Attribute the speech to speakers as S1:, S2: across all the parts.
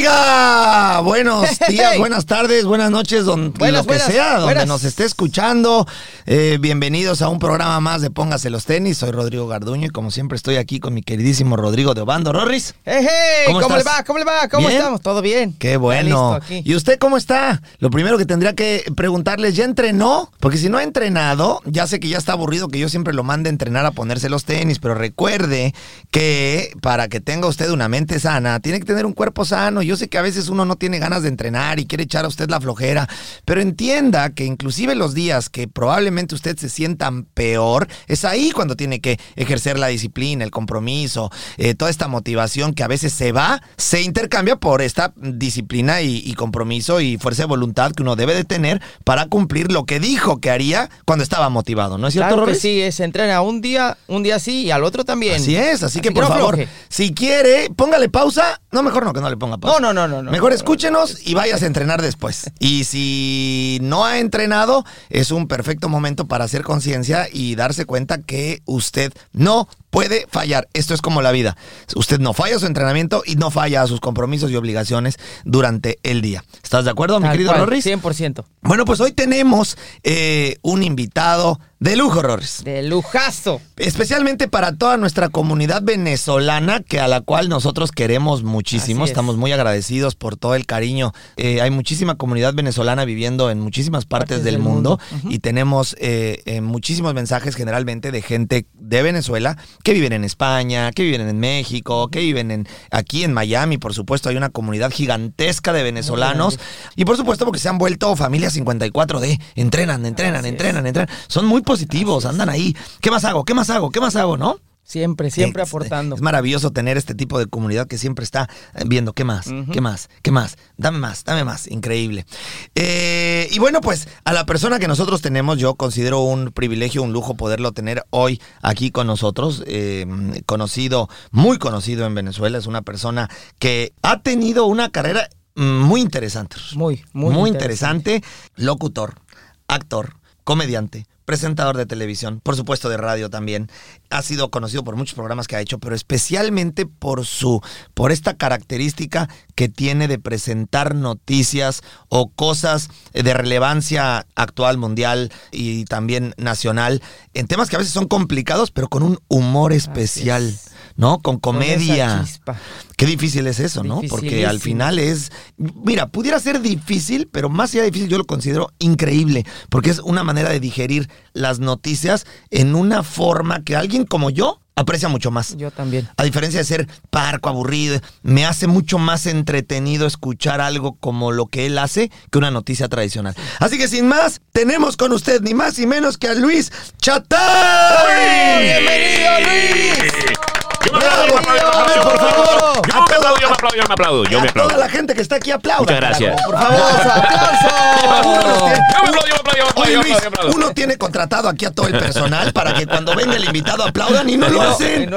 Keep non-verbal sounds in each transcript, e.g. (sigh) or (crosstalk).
S1: Oiga, buenos (laughs) días, buenas tardes, buenas noches, donde
S2: Buenas,
S1: lo que
S2: buenas,
S1: sea, donde
S2: buenas.
S1: nos esté escuchando. Eh, bienvenidos a un programa más de Póngase los tenis. Soy Rodrigo Garduño y como siempre estoy aquí con mi queridísimo Rodrigo de Obando. Rorris.
S2: Hey, hey,
S1: ¿Cómo
S2: ¿Cómo, le va? ¿Cómo le va? ¿Cómo
S1: ¿Bien?
S2: estamos? ¿Todo bien?
S1: Qué bueno. ¿Y usted cómo está? Lo primero que tendría que preguntarles, ¿ya entrenó? Porque si no ha entrenado, ya sé que ya está aburrido que yo siempre lo mande a entrenar a ponerse los tenis, pero recuerde que para que tenga usted una mente sana, tiene que tener un cuerpo sano. Yo sé que a veces uno no tiene ganas de entrenar y quiere echar a usted la flojera, pero entienda que inclusive los días que probablemente usted se sienta peor, es ahí cuando tiene que ejercer la disciplina, el compromiso, eh, toda esta motivación que a veces se va, se intercambia por esta disciplina y, y compromiso y fuerza de voluntad que uno debe de tener para cumplir lo que dijo que haría cuando estaba motivado, ¿no es cierto,
S2: Claro que sí, eh, se entrena un día, un día sí y al otro también.
S1: Así es, así, que por
S2: no
S1: favor, si quiere, póngale pausa. No, mejor no, que no le ponga pausa.
S2: No, no, no, no, no.
S1: Mejor
S2: No, no,
S1: escúchenos y vayas a entrenar después. Y si no ha entrenado, es un perfecto momento para hacer conciencia y darse cuenta que usted no puede fallar. Esto es como la vida. Usted no falla a su entrenamiento y no falla a sus compromisos y obligaciones durante el día. ¿Estás de acuerdo, mi querido
S2: cual,
S1: Rorris?
S2: 100%.
S1: Bueno, pues hoy tenemos eh, un invitado de lujo, Rorris.
S2: De lujazo.
S1: Especialmente para toda nuestra comunidad venezolana, que a la cual nosotros queremos muchísimo.
S2: Es.
S1: Estamos muy agradecidos por todo el cariño. Eh, hay muchísima comunidad venezolana viviendo en muchísimas partes,
S2: Partes
S1: del,
S2: del
S1: mundo, y tenemos eh, eh, muchísimos mensajes generalmente de gente de Venezuela que viven en España, que viven en México, que viven en aquí en Miami, por supuesto, hay una comunidad gigantesca de venezolanos y por supuesto porque se han vuelto familia 54D, entrenan, entrenan,
S2: es.
S1: entrenan, entrenan. Son muy positivos, andan ahí. ¿Qué más hago? ¿Qué más hago? ¿Qué más hago? ¿No?
S2: Siempre, siempre
S1: Es-
S2: aportando.
S1: Es maravilloso tener este tipo de comunidad que siempre está eh, viendo qué más, qué más, qué más. Dame más, dame más. Increíble. Eh, y bueno, pues a la persona que nosotros tenemos, yo considero un privilegio, un lujo poderlo tener hoy aquí con nosotros. Eh, conocido, muy conocido en Venezuela. Es una persona que ha tenido una carrera mm, muy interesante.
S2: Muy, muy,
S1: interesante. Locutor, actor, comediante, presentador de televisión, por supuesto de radio también. Ha sido conocido por muchos programas que ha hecho, pero especialmente por su por esta característica que tiene de presentar noticias o cosas de relevancia actual, mundial y también nacional en temas que a veces son complicados, pero con un humor especial,
S2: es.
S1: ¿No? Con
S2: Con esa
S1: comedia.
S2: chispa.
S1: Qué difícil es eso, ¿no? Porque al final es, mira, pudiera ser difícil, pero más allá de difícil yo lo considero increíble, porque es una manera de digerir las noticias en una forma que alguien como yo aprecia mucho más.
S2: Yo también.
S1: A diferencia de ser parco, aburrido, me hace mucho más entretenido escuchar algo como lo que él hace que una noticia tradicional. Así que sin más, tenemos con usted ni más ni menos que a Luis Chatay.
S2: ¡Bienvenido, Luis!
S3: Yo me aplaudo, yo me aplaudo, yo me
S1: Por
S3: aplaudo.
S1: favor,
S3: Yo me aplaudo, yo me aplaudo, yo me aplaudo, yo me
S1: A toda
S3: aplaudo.
S1: la gente que está aquí aplauda.
S3: Muchas gracias.
S1: Por favor.
S2: ¡Aplauso!
S3: Yo me aplaudo, yo me aplaudo, yo me aplaudo,
S1: Oye
S3: yo me
S1: Luis,
S3: aplaudo, yo me aplaudo.
S1: uno tiene contratado aquí a todo el personal para que cuando venga el invitado aplaudan y no lo hacen.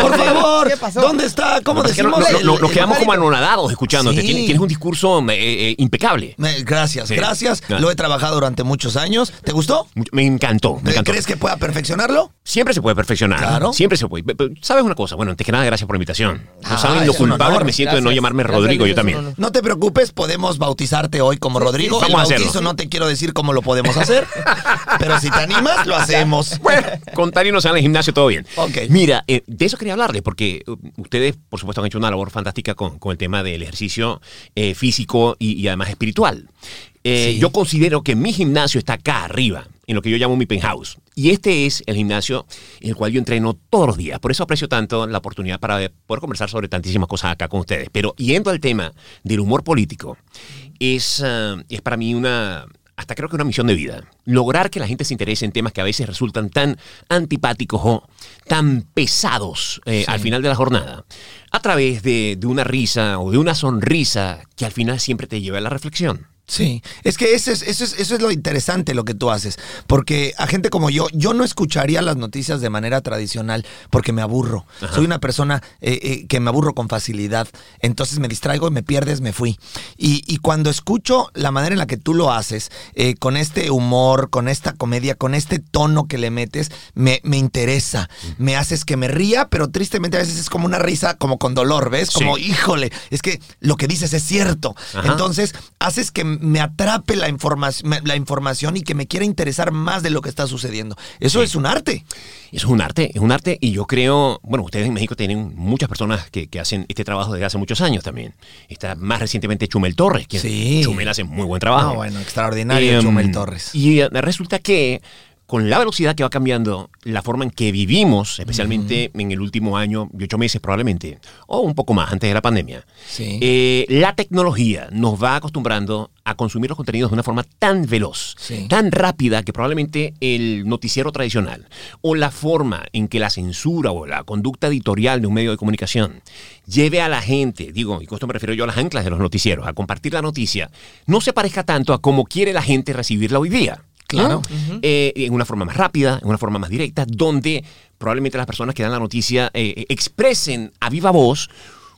S1: Por favor. ¿dónde está? ¿Cómo decimos?
S3: nos quedamos como anonadados escuchándote. Tienes, un discurso eh, eh, impecable.
S1: Me- Gracias, gracias. Lo he trabajado durante muchos años. ¿Te gustó?
S3: Me encantó.
S1: ¿Crees que pueda perfeccionarlo?
S3: Siempre se puede perfeccionar.
S1: Claro.
S3: Siempre se puede. ¿Sabes una cosa? Bueno, antes que nada, gracias por la invitación. No
S1: Ah,
S3: saben lo culpable que me siento de no llamarme
S2: Gracias,
S3: Rodrigo, yo también.
S1: No te preocupes, podemos bautizarte hoy como Rodrigo.
S3: sí.
S1: El
S3: Vamos a
S1: bautizo
S3: hacerlo.
S1: no te quiero decir cómo lo podemos hacer, pero si te animas, lo hacemos. (laughs)
S3: Bueno, con Tarino en el gimnasio todo bien.
S1: Ok.
S3: Mira, eh, de eso quería hablarles, porque uh, ustedes, por supuesto, han hecho una labor fantástica con, con el tema del ejercicio eh, físico y, y además espiritual. Eh,
S1: Sí.
S3: Yo considero que mi gimnasio está acá arriba, en lo que yo llamo mi penthouse. Y este es el gimnasio en el cual yo entreno todos los días. Por eso aprecio tanto la oportunidad para eh, poder conversar sobre tantísimas cosas acá con ustedes. Pero yendo al tema del humor político, es, ah, es para mí una, hasta creo que una misión de vida. Lograr que la gente se interese en temas que a veces resultan tan antipáticos o tan pesados eh, al final de la jornada, a través de, de una risa o de una sonrisa que al final siempre te lleva a la reflexión.
S1: Sí, es que eso es, eso, es, eso es lo interesante lo que tú haces, porque a gente como yo, yo no escucharía las noticias de manera tradicional porque me aburro. Soy una persona eh, eh, que me aburro con facilidad, entonces me distraigo y me pierdes, me fui. Y, y cuando escucho la manera en la que tú lo haces, eh, con este humor, con esta comedia, con este tono que le metes, me, me interesa, me haces que me ría, pero tristemente a veces es como una risa como con dolor, ¿ves? Como,
S3: Sí.
S1: híjole, es que lo que dices es cierto.
S3: Ajá.
S1: Entonces, haces que me atrape la, información la información y que me quiera interesar más de lo que está sucediendo. Eso
S3: Sí.
S1: es un arte.
S3: Eso es un arte, es un arte y yo creo, bueno, ustedes en México tienen muchas personas que, que hacen este trabajo desde hace muchos años también. Está más recientemente Chumel Torres, que
S1: Sí.
S3: Chumel hace muy buen trabajo.
S1: No, bueno, extraordinario,
S3: Em,
S1: Chumel Torres.
S3: Y eh, resulta que con la velocidad que va cambiando la forma en que vivimos, especialmente en el último año y ocho meses probablemente, o un poco más antes de la pandemia,
S1: Sí.
S3: eh, la tecnología nos va acostumbrando a consumir los contenidos de una forma tan veloz,
S1: Sí.
S3: tan rápida que probablemente el noticiero tradicional o la forma en que la censura o la conducta editorial de un medio de comunicación lleve a la gente, digo, y con esto me refiero yo a las anclas de los noticieros, a compartir la noticia, no se parezca tanto a cómo quiere la gente recibirla hoy día.
S1: Claro.
S3: ¿no? Eh, en una forma más rápida, en una forma más directa, donde probablemente las personas que dan la noticia eh, expresen a viva voz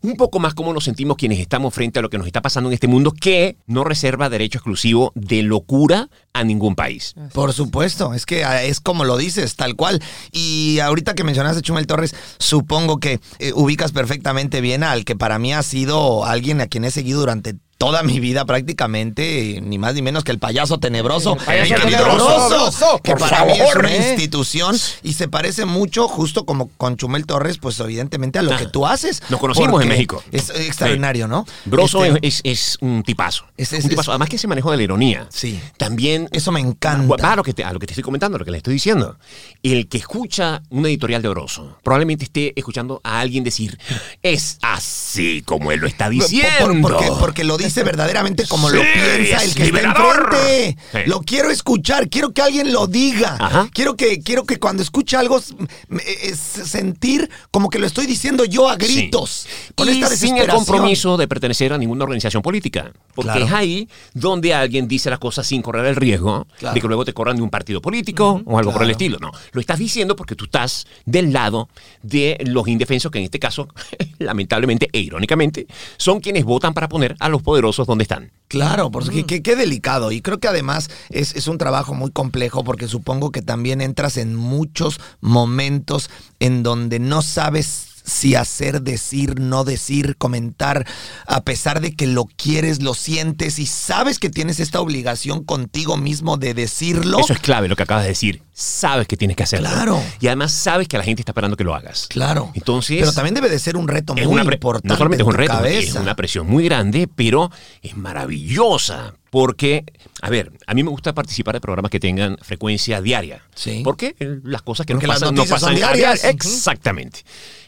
S3: un poco más cómo nos sentimos quienes estamos frente a lo que nos está pasando en este mundo que no reserva derecho exclusivo de locura a ningún país.
S1: Por supuesto, es que ah, es como lo dices, tal cual. Y ahorita que mencionaste Chumel Torres, supongo que eh, ubicas perfectamente bien al que para mí ha sido alguien a quien he seguido durante toda mi vida prácticamente, ni más ni menos que el payaso tenebroso,
S2: El payaso tenebroso,
S1: Broso, que
S2: por
S1: para mí es
S2: favor,
S1: una
S2: ¿eh?
S1: institución y se parece mucho, justo como con Chumel Torres, pues evidentemente a lo
S3: Ah,
S1: que tú haces.
S3: nos conocimos en México.
S1: Es extraordinario, ¿no?
S3: Broso
S1: Este,
S3: es, es- un tipazo.
S1: Es- es-
S3: un tipazo.
S1: es-
S3: Además que se manejó de la ironía.
S1: Sí.
S3: También
S1: Eso me encanta.
S3: Va a lo, que te, a lo que te estoy comentando, lo que le estoy diciendo. El que escucha una editorial de Oroso probablemente esté escuchando a alguien decir, es así como él lo está
S1: Por-
S3: diciendo.
S1: porque, porque lo dice verdaderamente como
S3: Sí,
S1: lo piensa
S3: es
S1: el que
S3: liberador.
S1: está enfrente.
S3: Sí.
S1: Lo quiero escuchar, quiero que alguien lo diga.
S3: Ajá.
S1: Quiero que, quiero que cuando escuche algo s- me- es sentir como que lo estoy diciendo yo a gritos.
S3: Sí.
S1: Con
S3: y
S1: esta
S3: sin el compromiso de pertenecer a ninguna organización política. Porque
S1: Claro.
S3: es ahí donde alguien dice las cosas sin correr el riesgo
S1: Claro.
S3: de que luego te corran de un partido político o algo por el estilo. No, lo estás diciendo porque tú estás del lado de los indefensos, que en este caso, (laughs) lamentablemente e irónicamente, son quienes votan para poner a los poderosos donde están.
S1: Claro, porque qué, qué delicado. Y creo que además es, es un trabajo muy complejo porque supongo que también entras en muchos momentos en donde no sabes si hacer, decir, no decir, comentar, a pesar de que lo quieres, lo sientes y sabes que tienes esta obligación contigo mismo de decirlo.
S3: Eso es clave lo que acabas de decir. Sabes que tienes que hacerlo.
S1: Claro.
S3: Y además sabes que la gente está esperando que lo hagas.
S1: Claro.
S3: Entonces.
S1: Pero también debe de ser un reto
S3: es
S1: muy
S3: una
S1: importante.
S3: No solamente es un reto, es una presión muy grande, pero es maravillosa. Porque, a ver, a mí me gusta participar de programas que tengan frecuencia diaria.
S1: Sí.
S3: Porque eh, las cosas que
S1: Porque
S3: nos pasan,
S1: son
S3: pasan
S1: diarias.
S3: Exactamente.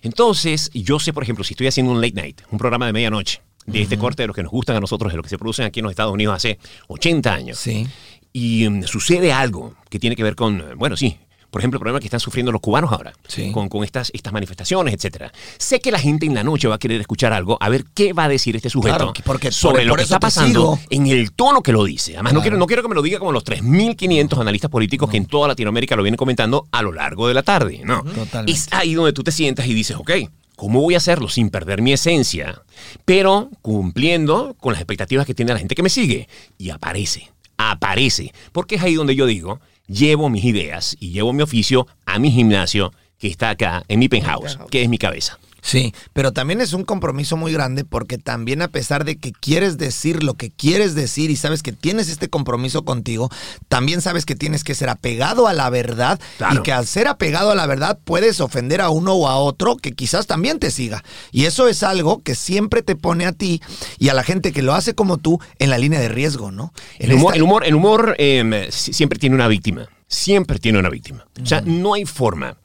S3: Entonces, yo sé, por ejemplo, si estoy haciendo un late night, un programa de medianoche, de este corte de los que nos gustan a nosotros, de lo que se producen aquí en los Estados Unidos hace 80 años
S1: Sí.
S3: y mm, sucede algo que tiene que ver con, bueno, sí, por ejemplo, el problema que están sufriendo los cubanos ahora,
S1: Sí.
S3: con, con estas, estas manifestaciones, etcétera. Sé que la gente en la noche va a querer escuchar algo, a ver qué va a decir este sujeto
S1: Claro, porque-
S3: sobre
S1: por-
S3: lo
S1: por
S3: que está pasando en el tono que lo dice. Además, no,
S1: Claro.
S3: quiero, no quiero que me lo diga como los 3.500 analistas políticos que en toda Latinoamérica lo vienen comentando a lo largo de la tarde. No.
S1: Totalmente.
S3: Es ahí donde tú te sientas y dices, ok, ¿cómo voy a hacerlo sin perder mi esencia? Pero cumpliendo con las expectativas que tiene la gente que me sigue. Y aparece, aparece. Porque es ahí donde yo digo, llevo mis ideas y llevo mi oficio a mi gimnasio que está acá en mi penthouse, que es mi cabeza.
S1: Sí, pero también es un compromiso muy grande porque también a pesar de que quieres decir lo que quieres decir y sabes que tienes este compromiso contigo, también sabes que tienes que ser apegado a la verdad
S3: Claro.
S1: y que al ser apegado a la verdad puedes ofender a uno o a otro que quizás también te siga. Y eso es algo que siempre te pone a ti y a la gente que lo hace como tú en la línea de riesgo, ¿no? En
S3: El humor,
S1: esta-
S3: el humor, el humor eh, si- siempre tiene una víctima. Siempre tiene una víctima. O sea, no hay forma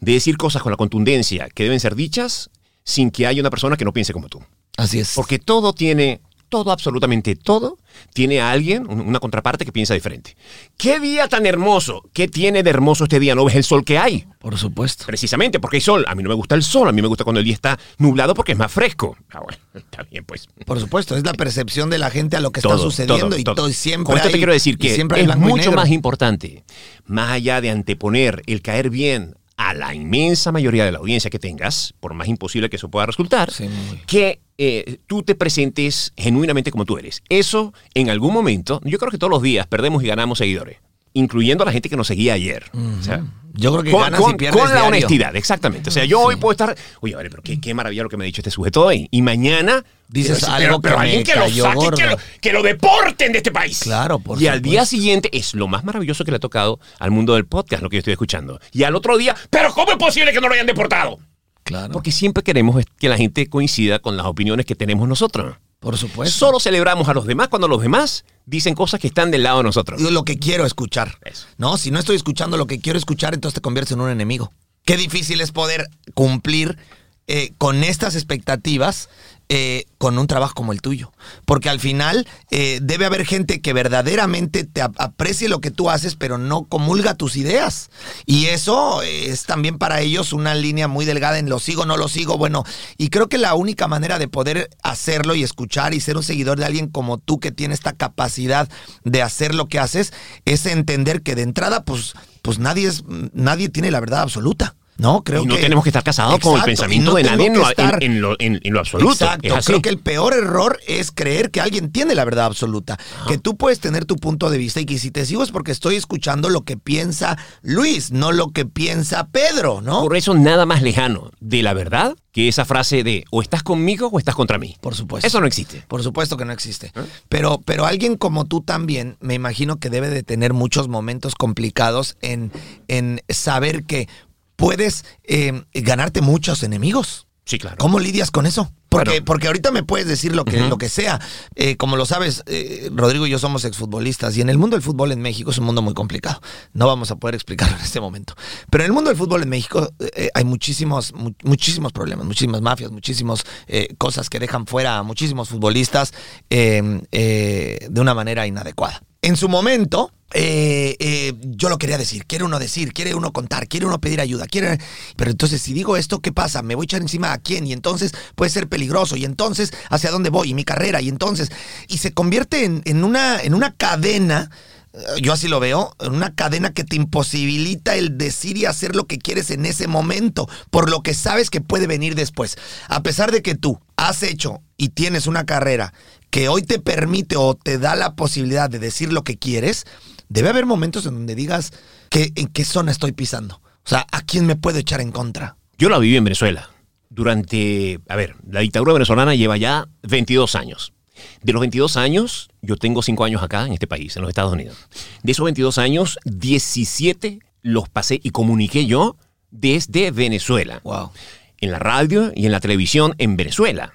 S3: de decir cosas con la contundencia que deben ser dichas sin que haya una persona que no piense como tú.
S1: Así es.
S3: Porque todo tiene, todo, absolutamente todo, tiene a alguien, un- una contraparte que piensa diferente. ¿Qué día tan hermoso? ¿Qué tiene de hermoso este día? ¿No ves el sol que hay?
S1: Por supuesto.
S3: Precisamente porque hay sol. A mí no me gusta el sol, a mí me gusta cuando el día está nublado porque es más fresco. Ah, bueno, (laughs) está bien, pues.
S1: Por supuesto, es la percepción de la gente a lo que está sucediendo
S3: todo,
S1: y
S3: todo.
S1: todo siempre.
S3: Con esto te
S1: hay-
S3: quiero decir que
S1: siempre
S3: es mucho más importante, más allá de anteponer el caer bien a la inmensa mayoría de la audiencia que tengas, por más imposible que eso pueda resultar,
S1: Sí,
S3: que eh, tú te presentes genuinamente como tú eres. Eso, en algún momento, yo creo que todos los días perdemos y ganamos seguidores, incluyendo a la gente que nos seguía ayer. O sea,
S1: Yo creo que
S3: con,
S1: ganas
S3: con-
S1: y pierdes
S3: con la
S1: diario.
S3: honestidad, exactamente. O sea, yo hoy puedo estar, oye, a ver, pero qué, qué maravilla lo que me ha dicho este sujeto hoy. Y mañana
S1: Dices
S3: pero-
S1: algo
S3: pero,
S1: que
S3: alguien que lo saque, que lo, que lo deporten de este país.
S1: Claro, por
S3: Y al día siguiente es lo más maravilloso que le ha tocado al mundo del podcast, lo que yo estoy escuchando. Y al otro día, pero ¿cómo es posible que no lo hayan deportado?
S1: Claro.
S3: Porque siempre queremos que la gente coincida con las opiniones que tenemos nosotros.
S1: Por supuesto.
S3: Solo celebramos a los demás cuando los demás dicen cosas que están del lado de nosotros.
S1: Lo que quiero escuchar.
S3: Eso.
S1: No, si no estoy escuchando lo que quiero escuchar, entonces te conviertes en un enemigo. Qué difícil es poder cumplir eh, con estas expectativas eh, con un trabajo como el tuyo. Porque al final eh, debe haber gente que verdaderamente te ap- aprecie lo que tú haces, pero no comulga tus ideas. Y eso es también para ellos una línea muy delgada en lo sigo, no lo sigo. Bueno, y creo que la única manera de poder hacerlo y escuchar y ser un seguidor de alguien como tú que tiene esta capacidad de hacer lo que haces es entender que de entrada, pues, pues nadie es, nadie tiene la verdad absoluta. No, creo
S3: y no
S1: que
S3: tenemos que estar casados con el pensamiento
S1: no
S3: de nadie en lo,
S1: que estar-
S3: en- en lo- en- en lo absoluto.
S1: Exacto. Creo que el peor error es creer que alguien tiene la verdad absoluta. Que tú puedes tener tu punto de vista y que si te sigo es porque estoy escuchando lo que piensa Luis, no lo que piensa Pedro, ¿no?
S3: Por eso nada más lejano de la verdad que esa frase de o estás conmigo o estás contra mí.
S1: Por supuesto.
S3: Eso no existe.
S1: Por supuesto que no existe. Pero, pero alguien como tú también, me imagino que debe de tener muchos momentos complicados en, en saber que puedes eh, ganarte muchos enemigos.
S3: Sí, claro.
S1: ¿Cómo lidias con eso? Porque,
S3: Bueno.
S1: porque ahorita me puedes decir lo que, lo que sea. Eh, como lo sabes, eh, Rodrigo y yo somos exfutbolistas y en el mundo del fútbol en México es un mundo muy complicado. No vamos a poder explicarlo (laughs) en este momento. Pero en el mundo del fútbol en México eh, hay muchísimos, mu- muchísimos problemas, muchísimas mafias, muchísimas cosas que dejan fuera a muchísimos futbolistas de una manera inadecuada. En su momento, eh, eh, yo lo quería decir, quiere uno decir, quiere uno contar, quiere uno pedir ayuda, quiere... Pero entonces si digo esto, ¿qué pasa? ¿Me voy a echar encima a quién? Y entonces puede ser peligroso, y entonces hacia dónde voy, y mi carrera, y entonces... Y se convierte en, en una, en una cadena, eh, yo así lo veo, en una cadena que te imposibilita el decir y hacer lo que quieres en ese momento, por lo que sabes que puede venir después. A pesar de que tú has hecho y tienes una carrera que hoy te permite o te da la posibilidad de decir lo que quieres, debe haber momentos en donde digas que, en qué zona estoy pisando. O sea, ¿a quién me puedo echar en contra?
S3: Yo la viví en Venezuela. Durante, a ver, la dictadura venezolana lleva ya 22 años. De los 22 años, yo tengo 5 años acá en este país, en los Estados Unidos. De esos 22 años, 17 los pasé y comuniqué yo desde Venezuela.
S1: Wow.
S3: En la radio y en la televisión en Venezuela.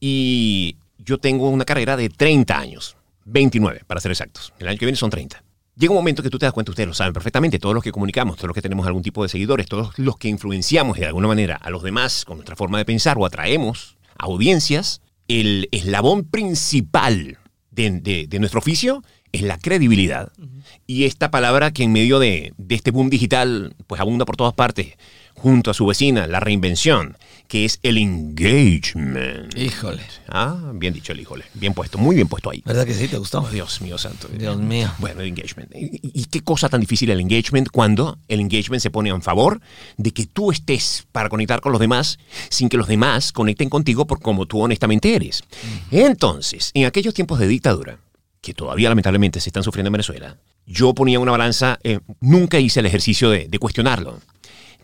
S3: Y yo tengo una carrera de 30 años. 29, para ser exactos. El año que viene son 30. Llega un momento que tú te das cuenta, ustedes lo saben perfectamente, todos los que comunicamos, todos los que tenemos algún tipo de seguidores, todos los que influenciamos de alguna manera a los demás con nuestra forma de pensar o atraemos a audiencias, el eslabón principal de, de- de nuestro oficio es la credibilidad. Y esta palabra que en medio de, de este boom digital, pues abunda por todas partes, junto a su vecina, la reinvención, que es el engagement.
S1: Híjole.
S3: Ah, bien dicho el híjole. Bien puesto, muy bien puesto ahí.
S1: ¿Verdad que sí? ¿Te gustó?
S3: Oh, Dios mío santo.
S1: Dios mío.
S3: Bueno, el engagement. ¿Y, y qué cosa tan difícil el engagement cuando el engagement se pone en favor de que tú estés para conectar con los demás sin que los demás conecten contigo por como tú honestamente eres? Entonces, en aquellos tiempos de dictadura, que todavía lamentablemente se están sufriendo en Venezuela, yo ponía una balanza, eh, nunca hice el ejercicio de, de cuestionarlo,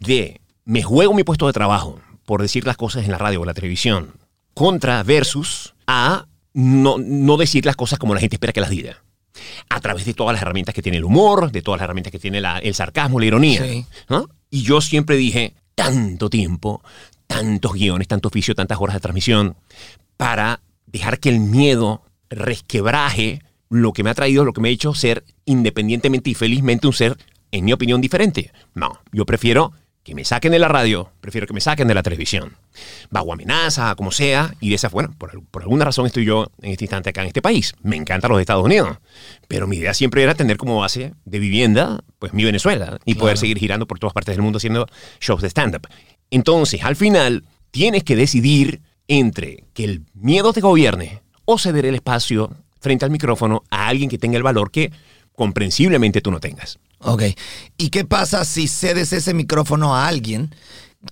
S3: de me juego mi puesto de trabajo por decir las cosas en la radio o la televisión, contra versus a no, no decir las cosas como la gente espera que las diga. A través de todas las herramientas que tiene el humor, de todas las herramientas que tiene la- el sarcasmo, la ironía.
S1: Sí.
S3: ¿no? Y yo siempre dije, tanto tiempo, tantos guiones, tanto oficio, tantas horas de transmisión, para dejar que el miedo resquebraje lo que me ha traído, lo que me ha hecho ser independientemente y felizmente un ser, en mi opinión, diferente. No, yo prefiero que me saquen de la radio, prefiero que me saquen de la televisión. Bajo amenaza, como sea, y de esa, bueno, por, por alguna razón estoy yo en este instante acá en este país. Me encantan los Estados Unidos, pero mi idea siempre era tener como base de vivienda, pues mi Venezuela, y poder seguir girando por todas partes del mundo haciendo shows de stand-up. Entonces, al final, tienes que decidir entre que el miedo te gobierne o ceder el espacio frente al micrófono a alguien que tenga el valor que comprensiblemente tú no tengas.
S1: Ok. ¿Y qué pasa si cedes ese micrófono a alguien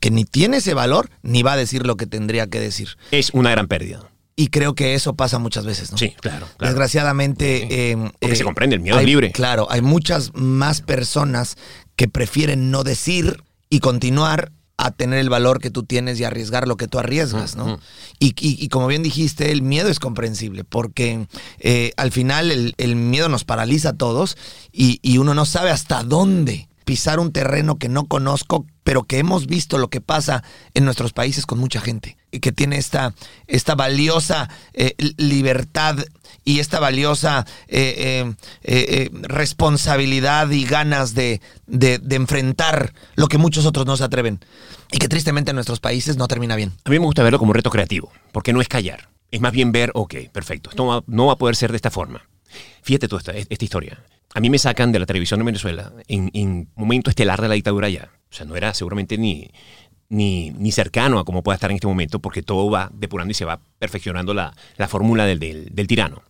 S1: que ni tiene ese valor ni va a decir lo que tendría que decir?
S3: Es una gran pérdida.
S1: Y creo que eso pasa muchas veces, ¿no?
S3: Sí, claro. claro.
S1: Desgraciadamente.
S3: Sí.
S1: eh,
S3: Porque
S1: eh,
S3: se comprende, el miedo
S1: hay-
S3: es libre.
S1: Claro, hay muchas más personas que prefieren no decir y continuar a tener el valor que tú tienes y arriesgar lo que tú arriesgas, ¿no? Y, y- y como bien dijiste, el miedo es comprensible porque eh, al final el, el miedo nos paraliza a todos y, y uno no sabe hasta dónde pisar un terreno que no conozco, pero que hemos visto lo que pasa en nuestros países con mucha gente y que tiene esta, esta valiosa eh, li- libertad y esta valiosa eh, eh, responsabilidad y ganas de, de- enfrentar lo que muchos otros no se atreven y que tristemente en nuestros países no termina bien.
S3: A mí me gusta verlo como un reto creativo, porque no es callar. Es más bien ver, ok, perfecto, esto no va, a poder ser de esta forma. Fíjate tú esta historia. A mí me sacan de la televisión de Venezuela en, en momento estelar de la dictadura ya. O sea, no era seguramente ni, ni, ni cercano a cómo pueda estar en este momento, porque todo va depurando y se va perfeccionando la, la fórmula del, del, del tirano.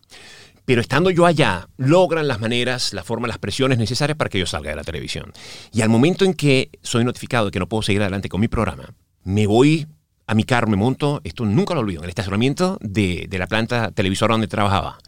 S3: Pero estando yo allá, logran las maneras, la forma, las presiones necesarias para que yo salga de la televisión. Y al momento en que soy notificado de que no puedo seguir adelante con mi programa, me voy a mi carro, me monto, esto nunca lo olvido, en el estacionamiento de, de la planta televisora donde trabajaba.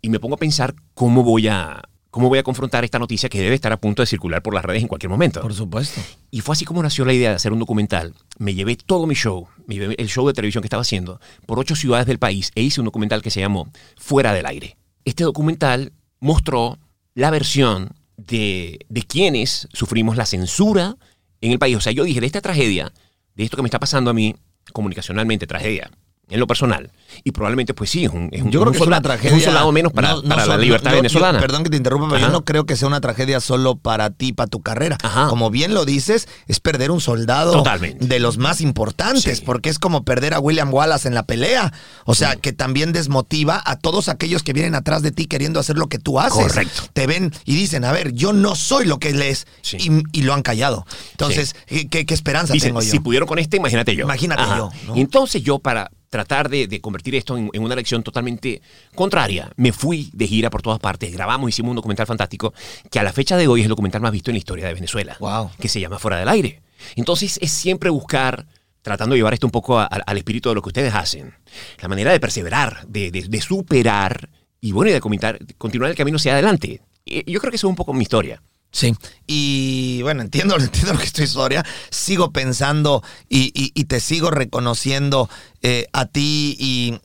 S3: Y me pongo a pensar cómo voy a, cómo voy a confrontar esta noticia que debe estar a punto de circular por las redes en cualquier momento.
S1: Por supuesto.
S3: Y fue así como nació la idea de hacer un documental. Me llevé todo mi show, el show de televisión que estaba haciendo, por ocho ciudades del país e hice un documental que se llamó Fuera del Aire. Este documental mostró la versión de, de quienes sufrimos la censura en el país. O sea, yo dije, de esta tragedia, de esto que me está pasando a mí, comunicacionalmente, tragedia, en lo personal. Y probablemente, pues sí, es un, es un,
S1: Yo creo
S3: un
S1: que es una tragedia.
S3: es un soldado menos para,
S1: no- no
S3: para la libertad
S1: yo- yo-
S3: venezolana.
S1: perdón que te interrumpa, pero
S3: Ajá.
S1: yo no creo que sea una tragedia solo para ti para tu carrera.
S3: Ajá.
S1: Como bien lo dices, es perder un soldado
S3: Totalmente.
S1: de los más importantes,
S3: Sí.
S1: porque es como perder a William Wallace en la pelea. O sea, que también desmotiva a todos aquellos que vienen atrás de ti queriendo hacer lo que tú haces.
S3: Correcto.
S1: Te ven y dicen, a ver, yo no soy lo que él es.
S3: Sí.
S1: Y, y lo han callado. Entonces, ¿qué, esperanza
S3: Dicen,
S1: tengo yo?
S3: si pudieron con este, imagínate yo.
S1: Imagínate yo, ¿no?
S3: Entonces yo, para tratar de, de convertir esto en, en una lección totalmente contraria, me fui de gira por todas partes, grabamos, hicimos un documental fantástico, que a la fecha de hoy es el documental más visto en la historia de Venezuela,
S1: Wow.
S3: que se llama Fuera del Aire. Entonces es siempre buscar, tratando de llevar esto un poco a- al espíritu de lo que ustedes hacen, la manera de perseverar, de, de- de superar y bueno, y de comentar- continuar el camino hacia adelante. Y Yo creo que eso es un poco mi historia.
S1: Sí, y bueno, entiendo, (laughs) entiendo lo que es tu historia, sigo pensando y, y- y te sigo reconociendo eh, a ti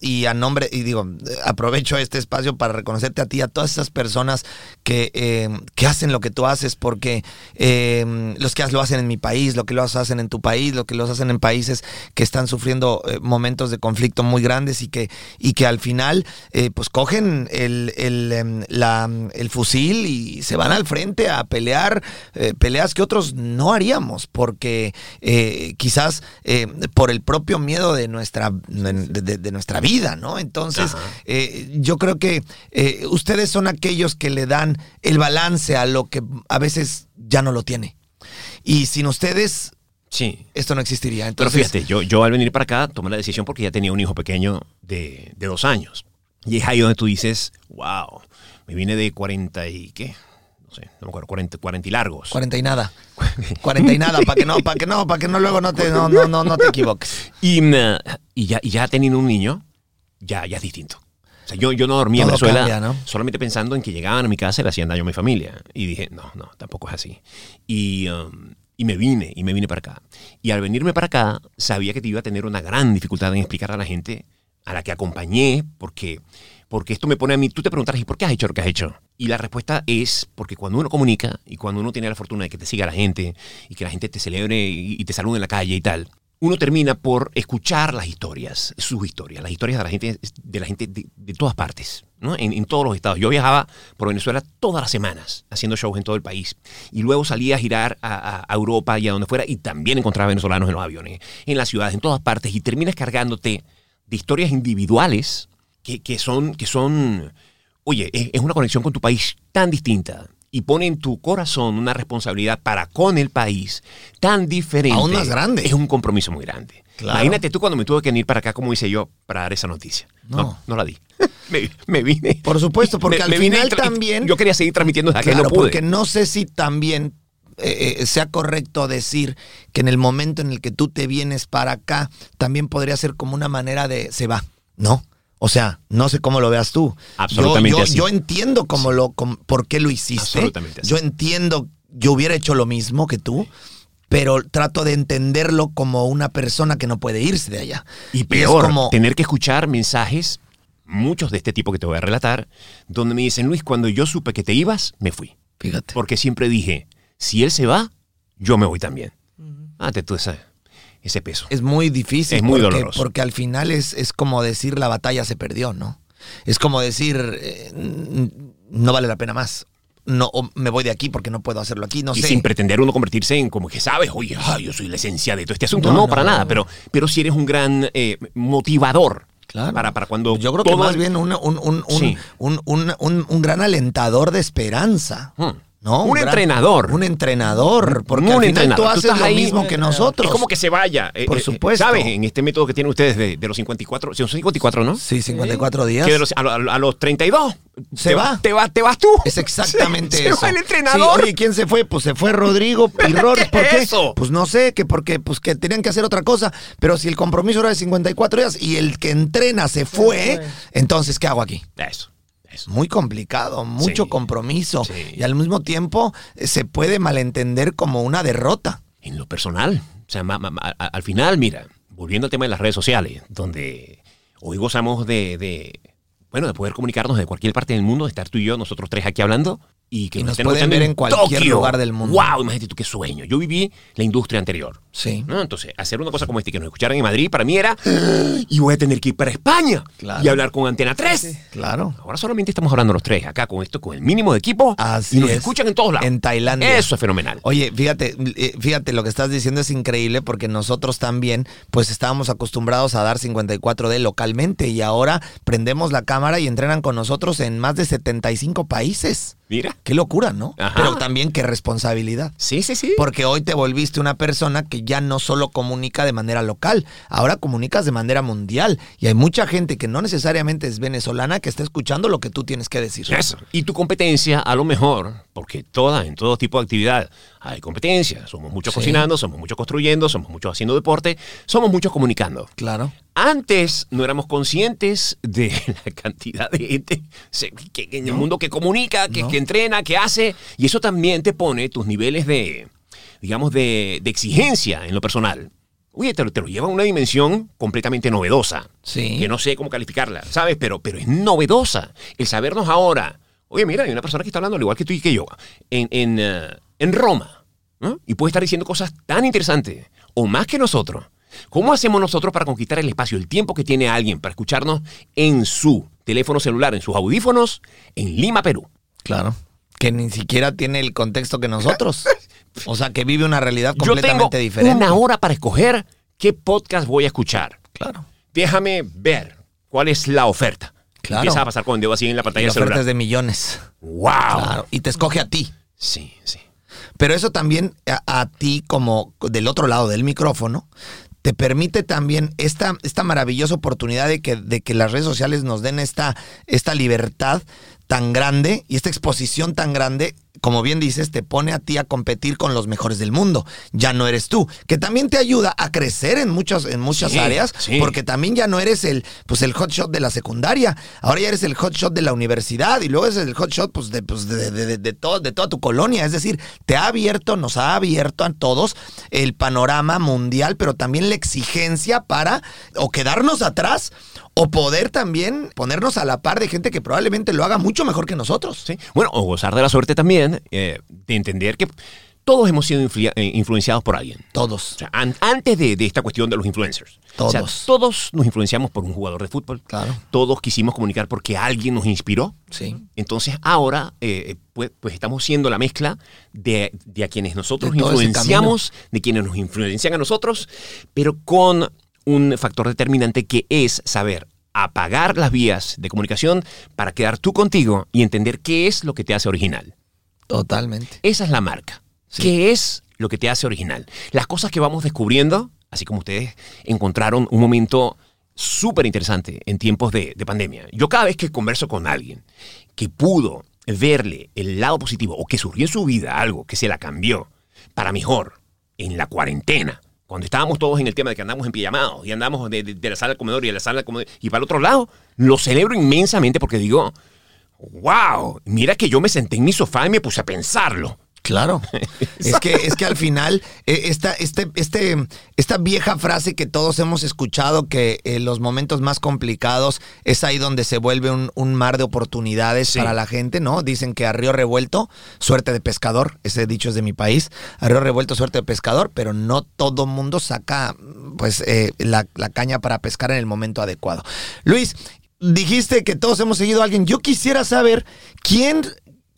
S1: y, a nombre, y digo, aprovecho este espacio para reconocerte a ti, a todas esas personas que, eh, que hacen lo que tú haces, porque eh, los que lo hacen en mi país, lo que los hacen en tu país, lo que los hacen en países que están sufriendo momentos de conflicto muy grandes y que, y que al final pues cogen el, el, em, el fusil y se van al frente a pelear peleas que otros no haríamos porque quizás por el propio miedo de nuestra de, de- de nuestra vida, ¿no? Entonces eh, yo creo que eh, ustedes son aquellos que le dan el balance a lo que a veces ya no lo tiene. Y sin ustedes
S3: Sí.
S1: esto no existiría.
S3: Pero
S1: Entonces,
S3: fíjate, yo, yo al venir para acá tomé la decisión porque ya tenía un hijo pequeño de, de dos años. Y es ahí donde tú dices, wow, me vine de 40 y qué, sé, no me acuerdo, 40, 40 y largos.
S1: 40 y nada. 40 y nada, para que no, para que no, para que no luego no te, no, no, no, no te equivoques.
S3: Y, mm, y, ya, y ya teniendo un niño, ya, ya es distinto. O sea, yo, yo no dormía en Venezuela
S1: cambia, ¿no?
S3: solamente pensando en que llegaban a mi casa y le hacían daño a mi familia. Y dije, no, no, tampoco es así. Y, um, y me vine, y me vine para acá. Y al venirme para acá, sabía que te iba a tener una gran dificultad en explicar a la gente a la que acompañé, porque, porque esto me pone a mí, tú te preguntarás, ¿y por qué has hecho lo que has hecho? Y la respuesta es porque cuando uno comunica y cuando uno tiene la fortuna de que te siga la gente y que la gente te celebre y, te salude en la calle y tal, uno termina por escuchar las historias, sus historias, las historias de la gente, de, la gente de, todas partes. ¿no? en, todos los estados. Yo viajaba por Venezuela todas las semanas haciendo shows en todo el país. Y luego salía a girar a- a Europa y a donde fuera y también encontraba venezolanos en los aviones, en las ciudades, en todas partes. Y terminas cargándote de historias individuales que, que son, que son, oye, es, es una conexión con tu país tan distinta y pone en tu corazón una responsabilidad para con el país tan diferente.
S1: Aún más grande.
S3: Es un compromiso muy grande.
S1: Claro.
S3: Imagínate tú cuando me tuve que venir para acá, como hice yo, para dar esa noticia. No,
S1: No.
S3: no, la di. (laughs) me, me vine.
S1: Por supuesto, porque
S3: Me-
S1: al
S3: me
S1: final también-
S3: Yo quería seguir transmitiendo desde
S1: Claro,
S3: no pude.
S1: porque no sé si también eh, eh, sea correcto decir que en el momento en el que tú te vienes para acá, también podría ser como una manera de se va, ¿no? O sea, no sé cómo lo veas tú.
S3: Absolutamente
S1: Yo, yo,
S3: así.
S1: yo entiendo cómo lo, cómo- por qué lo hiciste.
S3: Absolutamente así.
S1: Yo entiendo, yo hubiera hecho lo mismo que tú. Pero trato de entenderlo como una persona que no puede irse de allá.
S3: Y
S1: es
S3: peor,
S1: como,
S3: tener que escuchar mensajes, muchos de este tipo que te voy a relatar, donde me dicen, Luis, cuando yo supe que te ibas, me fui.
S1: fíjate.
S3: Porque siempre dije, si él se va, yo me voy también. Ante tú esa- ese peso.
S1: Es muy difícil.
S3: Es muy
S1: porque,
S3: doloroso.
S1: Porque al final es, es como decir la batalla se perdió, ¿no? Es como decir eh, no vale la pena más. No, o me voy de aquí porque no puedo hacerlo aquí. No
S3: y
S1: sé.
S3: sin pretender uno convertirse en como que sabes, oye, yo soy la esencia de todo este asunto.
S1: No,
S3: No,
S1: no,
S3: para
S1: no,
S3: nada, pero, pero si eres un gran eh, motivador
S1: Claro.
S3: para, para cuando.
S1: Yo creo que más bien un, un, un, un,
S3: Sí.
S1: un, un- un- un gran alentador de esperanza.
S3: Hmm.
S1: ¿No?
S3: Un
S1: gran-
S3: entrenador.
S1: Un entrenador. Porque
S3: un
S1: al final
S3: entrenador.
S1: tú haces lo
S3: ahí,
S1: mismo que nosotros.
S3: Es como que se vaya. eh,
S1: Por
S3: eh,
S1: supuesto.
S3: ¿Sabes? En este método que tienen ustedes de, de los 54, son 54, ¿no?
S1: Sí, 54 días.
S3: Que de los- a, lo- a lo- a los 32
S1: Se
S3: te
S1: va.
S3: Te, va, te vas tú.
S1: Es (laughs) exactamente
S3: Se-
S1: eso.
S3: Se va el
S1: Sí,
S3: entrenador.
S1: oye, ¿quién se fue? Pues se fue Rodrigo (laughs) Pirrones. ¿Por
S3: ¿Qué
S1: qué?
S3: es eso?
S1: Pues no sé, que porque pues que tenían que hacer otra cosa. Pero si el compromiso era de 54 días y el que entrena se fue,
S2: fue.
S1: entonces, ¿qué hago aquí?
S3: Eso.
S1: Muy complicado, mucho
S3: Sí.
S1: compromiso.
S3: Sí.
S1: Y al mismo tiempo eh, se puede malentender como una derrota.
S3: En lo personal. O sea, ma- ma- ma- a- al final, mira, volviendo al tema de las redes sociales, donde hoy gozamos de, de, bueno, de poder comunicarnos de cualquier parte del mundo, de estar tú y yo, nosotros tres aquí hablando, y que
S1: Y nos pueden ver en cualquier
S3: Tokio.
S1: lugar del mundo.
S3: ¡Wow! Imagínate tú qué sueño. Yo viví la industria anterior.
S1: Sí.
S3: ¿no? Entonces, hacer una cosa como esta y que nos escucharan en Madrid, para mí era, (gasps) y voy a tener que ir para España
S1: Claro.
S3: y hablar con Antena 3.
S1: Claro.
S3: Ahora solamente estamos hablando los tres, acá con esto, con el mínimo de equipo,
S1: Así
S3: y nos
S1: es.
S3: escuchan en todos lados.
S1: En Tailandia.
S3: Eso es fenomenal.
S1: Oye, fíjate, eh, fíjate, lo que estás diciendo es increíble porque nosotros también, pues estábamos acostumbrados a dar 54D localmente y ahora prendemos la cámara y entrenan con nosotros en más de 75 países.
S3: Mira.
S1: Qué locura, ¿no?
S3: Ajá.
S1: Pero también qué responsabilidad.
S3: Sí, sí, sí.
S1: Porque hoy te volviste una persona que ya no solo comunica de manera local, ahora comunicas de manera mundial. Y hay mucha gente que no necesariamente es venezolana que está escuchando lo que tú tienes que decir.
S3: Eso. Y tu competencia, a lo mejor, porque toda, en todo tipo de actividad hay competencia. Somos muchos
S1: Sí.
S3: cocinando, somos muchos construyendo, somos muchos haciendo deporte, somos muchos comunicando.
S1: Claro.
S3: Antes no éramos conscientes de (laughs) la cantidad de gente que, que en el mundo que comunica, que,
S1: No.
S3: que entrena, que hace, y eso también te pone tus niveles de, digamos, de, de exigencia en lo personal. Oye, te, lo- te lo lleva a una dimensión completamente novedosa.
S1: Sí.
S3: Que no sé cómo calificarla, ¿sabes? Pero, pero es novedosa. El sabernos ahora. Oye, mira, hay una persona que está hablando al igual que tú y que yo, en, en, eh, en Roma. ¿no? Y puede estar diciendo cosas tan interesantes, o más que nosotros. ¿Cómo hacemos nosotros para conquistar el espacio, el tiempo que tiene alguien para escucharnos en su teléfono celular, en sus audífonos, en Lima, Perú?
S1: Claro. Que ni siquiera tiene el contexto que nosotros. O sea, que vive una realidad
S3: Yo tengo
S1: completamente diferente.
S3: una hora para escoger qué podcast voy a escuchar.
S1: Claro.
S3: Déjame ver cuál es la oferta.
S1: Claro.
S3: Empieza a pasar con dedo así en la
S1: Y
S3: pantalla
S1: la
S3: del celular.
S1: de millones.
S3: ¡Wow!
S1: Claro. Y te escoge a ti.
S3: Sí, sí.
S1: Pero eso también a, a ti, como del otro lado del micrófono, te permite también esta, esta maravillosa oportunidad de que, de que las redes sociales nos den esta, esta libertad tan grande y esta exposición tan grande, como bien dices, te pone a ti a competir con los mejores del mundo. Ya no eres tú, que también te ayuda a crecer en muchas, en muchas
S3: Sí,
S1: áreas,
S3: sí.
S1: porque también ya no eres el, pues el hotshot de la secundaria, ahora ya eres el hotshot de la universidad y luego es el hotshot pues, de, pues, de, de- de- de todo- de toda tu colonia. Es decir, te ha abierto, nos ha abierto a todos el panorama mundial, pero también la exigencia para o quedarnos atrás o poder también ponernos a la par de gente que probablemente lo haga mucho mejor que nosotros.
S3: Sí. Bueno, o gozar de la suerte también, eh, de entender que todos hemos sido influ- eh, influenciados por alguien.
S1: Todos.
S3: O sea, an- antes de, de esta cuestión de los influencers. O sea,
S1: Todos.
S3: todos nos influenciamos por un jugador de fútbol.
S1: Claro.
S3: Todos quisimos comunicar porque alguien nos inspiró.
S1: Sí.
S3: Entonces ahora eh, pues, pues estamos siendo la mezcla de, de a quienes nosotros
S1: De
S3: influenciamos, de quienes nos influencian a nosotros, pero con un factor determinante que es saber apagar las vías de comunicación para quedar tú contigo y entender qué es lo que te hace original.
S1: Totalmente.
S3: Esa es la marca.
S1: Sí.
S3: ¿Qué es lo que te hace original? Las cosas que vamos descubriendo, así como ustedes encontraron un momento súper interesante en tiempos de, de pandemia. Yo cada vez que converso con alguien que pudo verle el lado positivo o que surgió en su vida algo que se la cambió para mejor en la cuarentena, cuando estábamos todos en el tema de que andamos en pijamados y andamos de, de- de la sala al comedor y de la sala al comedor y para el otro lado, lo celebro inmensamente porque digo, wow, mira que yo me senté en mi sofá y me puse a pensarlo.
S1: Claro. (laughs) es, que, es que al final, eh, esta, este, este, esta vieja frase que todos hemos escuchado, que en los momentos más complicados es ahí donde se vuelve un, un mar de oportunidades
S3: Sí.
S1: para la gente, ¿no? Dicen que a río revuelto, suerte de pescador, ese dicho es de mi país, a río revuelto, suerte de pescador, pero no todo mundo saca pues eh, la, la caña para pescar en el momento adecuado. Luis, dijiste que todos hemos seguido a alguien. Yo quisiera saber quién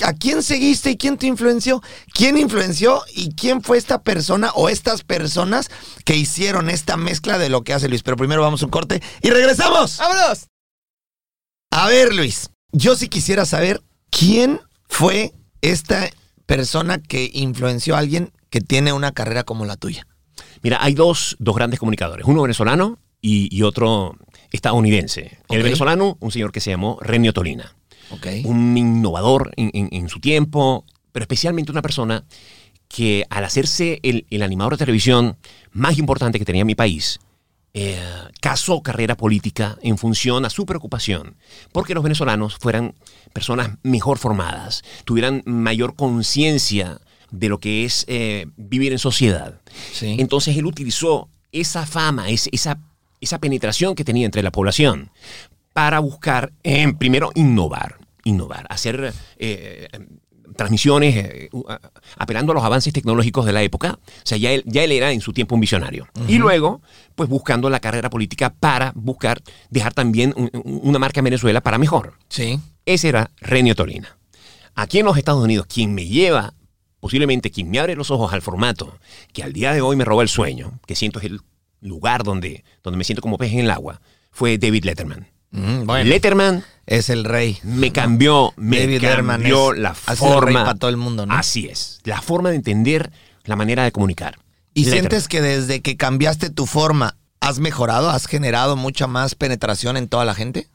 S1: ¿A quién seguiste y quién te influenció? ¿Quién influenció y quién fue esta persona o estas personas que hicieron esta mezcla de lo que hace Luis? Pero primero vamos a un corte y regresamos.
S2: ¡Vámonos!
S1: A ver, Luis, yo sí quisiera saber quién fue esta persona que influenció a alguien que tiene una carrera como la tuya.
S3: Mira, hay dos, dos grandes comunicadores, uno venezolano y, y otro estadounidense. El venezolano, un señor que se llamó Renio Tolina, un innovador en, en- en su tiempo, pero especialmente una persona que al hacerse el, el animador de televisión más importante que tenía mi país, eh, casó carrera política en función a su preocupación, porque los venezolanos fueran personas mejor formadas, tuvieran mayor conciencia de lo que es eh, vivir en sociedad.
S1: Sí.
S3: Entonces él utilizó esa fama, es- esa, esa penetración que tenía entre la población para buscar, eh, primero, innovar, innovar, hacer eh, transmisiones eh, apelando a los avances tecnológicos de la época. O sea, ya él, ya él era en su tiempo un visionario. Y luego, pues buscando la carrera política para buscar dejar también un- un- una marca en Venezuela para mejor.
S1: Sí.
S3: Ese era Renio Tolina. Aquí en los Estados Unidos, quien me lleva, posiblemente quien me abre los ojos al formato, que al día de hoy me roba el sueño, que siento es el lugar donde, donde me siento como pez en el agua, fue David Letterman.
S1: Mm, bueno,
S3: Letterman
S1: es el rey.
S3: me cambió, me
S1: David
S3: cambió
S1: es-
S3: la forma.
S1: para todo el mundo, ¿no?
S3: Así es, la forma de entender la manera de comunicar.
S1: ¿Y
S3: Letterman.
S1: sientes que desde que cambiaste tu forma has mejorado, has generado mucha más penetración en toda la gente?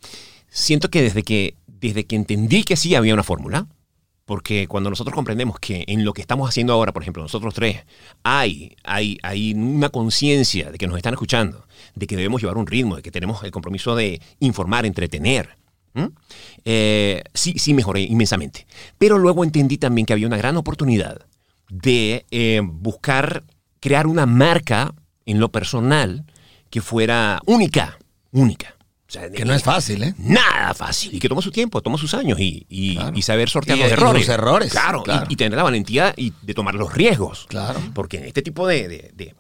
S3: siento que desde que desde que entendí que sí había una fórmula, porque cuando nosotros comprendemos que en lo que estamos haciendo ahora, por ejemplo, nosotros tres, hay, hay, hay una conciencia de que nos están escuchando, de que debemos llevar un ritmo, de que tenemos el compromiso de informar, entretener. Eh, sí, sí mejoré inmensamente. Pero luego entendí también que había una gran oportunidad de eh, buscar crear una marca en lo personal que fuera única, única. Sea,
S1: Que no es fácil, ¿eh?
S3: Nada fácil. Y que toma su tiempo, toma sus años y, y-
S1: Claro.
S3: y saber sortear
S1: Y-
S3: los errores.
S1: los errores,
S3: Claro, y-
S1: claro.
S3: Y, tener la valentía y de tomar los riesgos.
S1: Claro.
S3: Porque en este tipo de, de- de-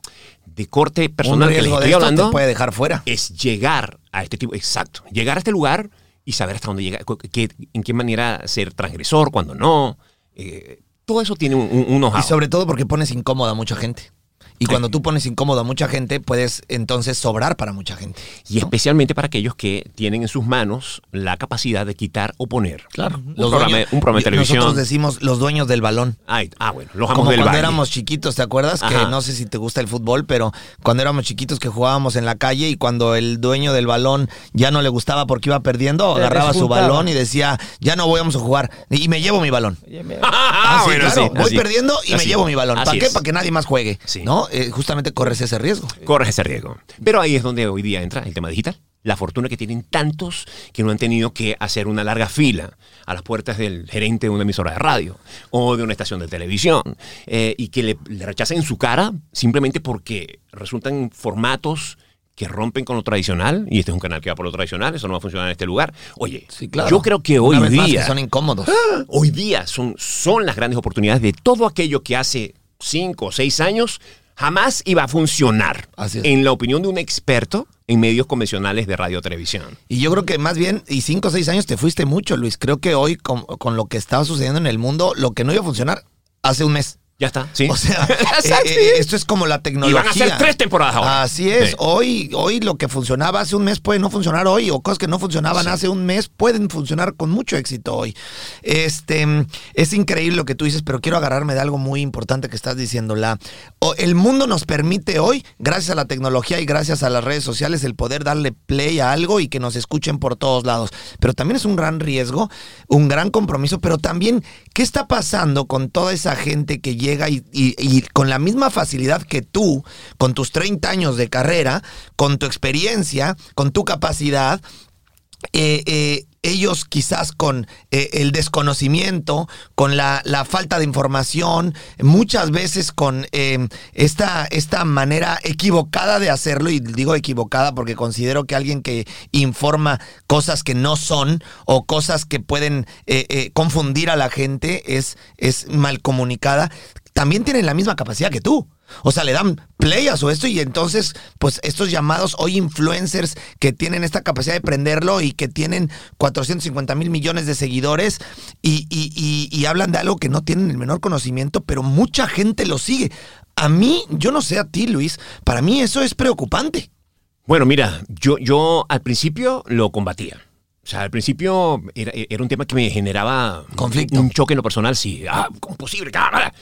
S3: de corte personal que les
S1: de
S3: estoy
S1: esto
S3: hablando
S1: te puede dejar fuera.
S3: es llegar a este tipo, exacto, llegar a este lugar y saber hasta dónde llegar, cu- qué- en qué manera ser transgresor, cuando no. Eh, todo eso tiene un, un, un.
S1: Y sobre todo porque pones incómoda a mucha gente. Y cuando tú pones incómodo a mucha gente, puedes entonces sobrar para mucha gente.
S3: Y especialmente para aquellos que tienen en sus manos la capacidad de quitar o poner.
S1: Claro.
S3: Un programa, un programa de televisión.
S1: Nosotros decimos los dueños del balón.
S3: Ay, ah, bueno, los amos
S1: Como
S3: del
S1: cuando éramos chiquitos, ¿te acuerdas? Que no sé si te gusta el fútbol, pero cuando éramos chiquitos que jugábamos en la calle y cuando el dueño del balón ya no le gustaba porque iba perdiendo,
S2: Te
S1: agarraba su balón y decía, ya no vamos a jugar y me llevo mi balón.
S2: Me- (laughs)
S3: Ah,
S1: sí,
S3: bueno,
S1: claro,
S3: sí,
S1: voy
S3: así.
S1: perdiendo y me llevo mi balón. ¿Para qué?
S3: es.
S1: Para que nadie más juegue.
S3: Sí.
S1: ¿No? Eh, justamente corres ese riesgo.
S3: Corres ese riesgo. Pero ahí es donde hoy día entra el tema digital. La fortuna que tienen tantos que no han tenido que hacer una larga fila a las puertas del gerente de una emisora de radio o de una estación de televisión eh, y que le, le rechacen su cara simplemente porque resultan formatos que rompen con lo tradicional y este es un canal que va por lo tradicional, eso no va a funcionar en este lugar. Oye,
S1: Sí, claro.
S3: yo creo que hoy
S1: Una vez más,
S3: día
S1: que son incómodos. (gasps)
S3: hoy día son, son las grandes oportunidades de todo aquello que hace cinco o seis años, jamás iba a funcionar.
S1: Así es.
S3: En la opinión de un experto en medios convencionales de radio televisión.
S1: Y yo creo que más bien, y cinco o seis años te fuiste mucho, Luis. Creo que hoy, con, con lo que estaba sucediendo en el mundo, lo que no iba a funcionar hace un mes.
S3: Ya está, ¿sí?
S1: O sea, (laughs)
S3: Exacto.
S1: eh, eh, esto es como la
S3: y
S1: tecnología.
S3: van a ser tres temporadas ahora.
S1: Así es.
S3: Sí.
S1: Hoy, hoy lo que funcionaba hace un mes puede no funcionar hoy, o cosas que no funcionaban hace un mes pueden funcionar con mucho éxito hoy. Este es increíble lo que tú dices, pero quiero agarrarme de algo muy importante que estás diciendo. La, el mundo nos permite hoy, gracias a la tecnología y gracias a las redes sociales, el poder darle play a algo y que nos escuchen por todos lados. Pero también es un gran riesgo, un gran compromiso, pero también, ¿qué está pasando con toda esa gente que llega y, con la misma facilidad que tú, con tus 30 años de carrera, con tu experiencia, con tu capacidad, eh, eh, ellos quizás con eh, el desconocimiento, con la, falta de información, muchas veces con esta, esta manera equivocada de hacerlo, y digo equivocada porque considero que alguien que informa cosas que no son o cosas que pueden confundir a la gente es, es mal comunicada, también tienen la misma capacidad que tú. O sea, le dan play a su esto y entonces, pues estos llamados hoy influencers que tienen esta capacidad de prenderlo y que tienen 450 mil millones de seguidores y, y- y- y hablan de algo que no tienen el menor conocimiento, pero mucha gente lo sigue. A mí, yo no sé a ti, Luis, para mí eso es preocupante.
S3: Bueno, mira, yo, yo al principio lo combatía. O sea, al principio era, era un tema que me generaba
S1: Conflicto.
S3: un choque en lo personal, sí. Ah, ¿cómo posible? Ah.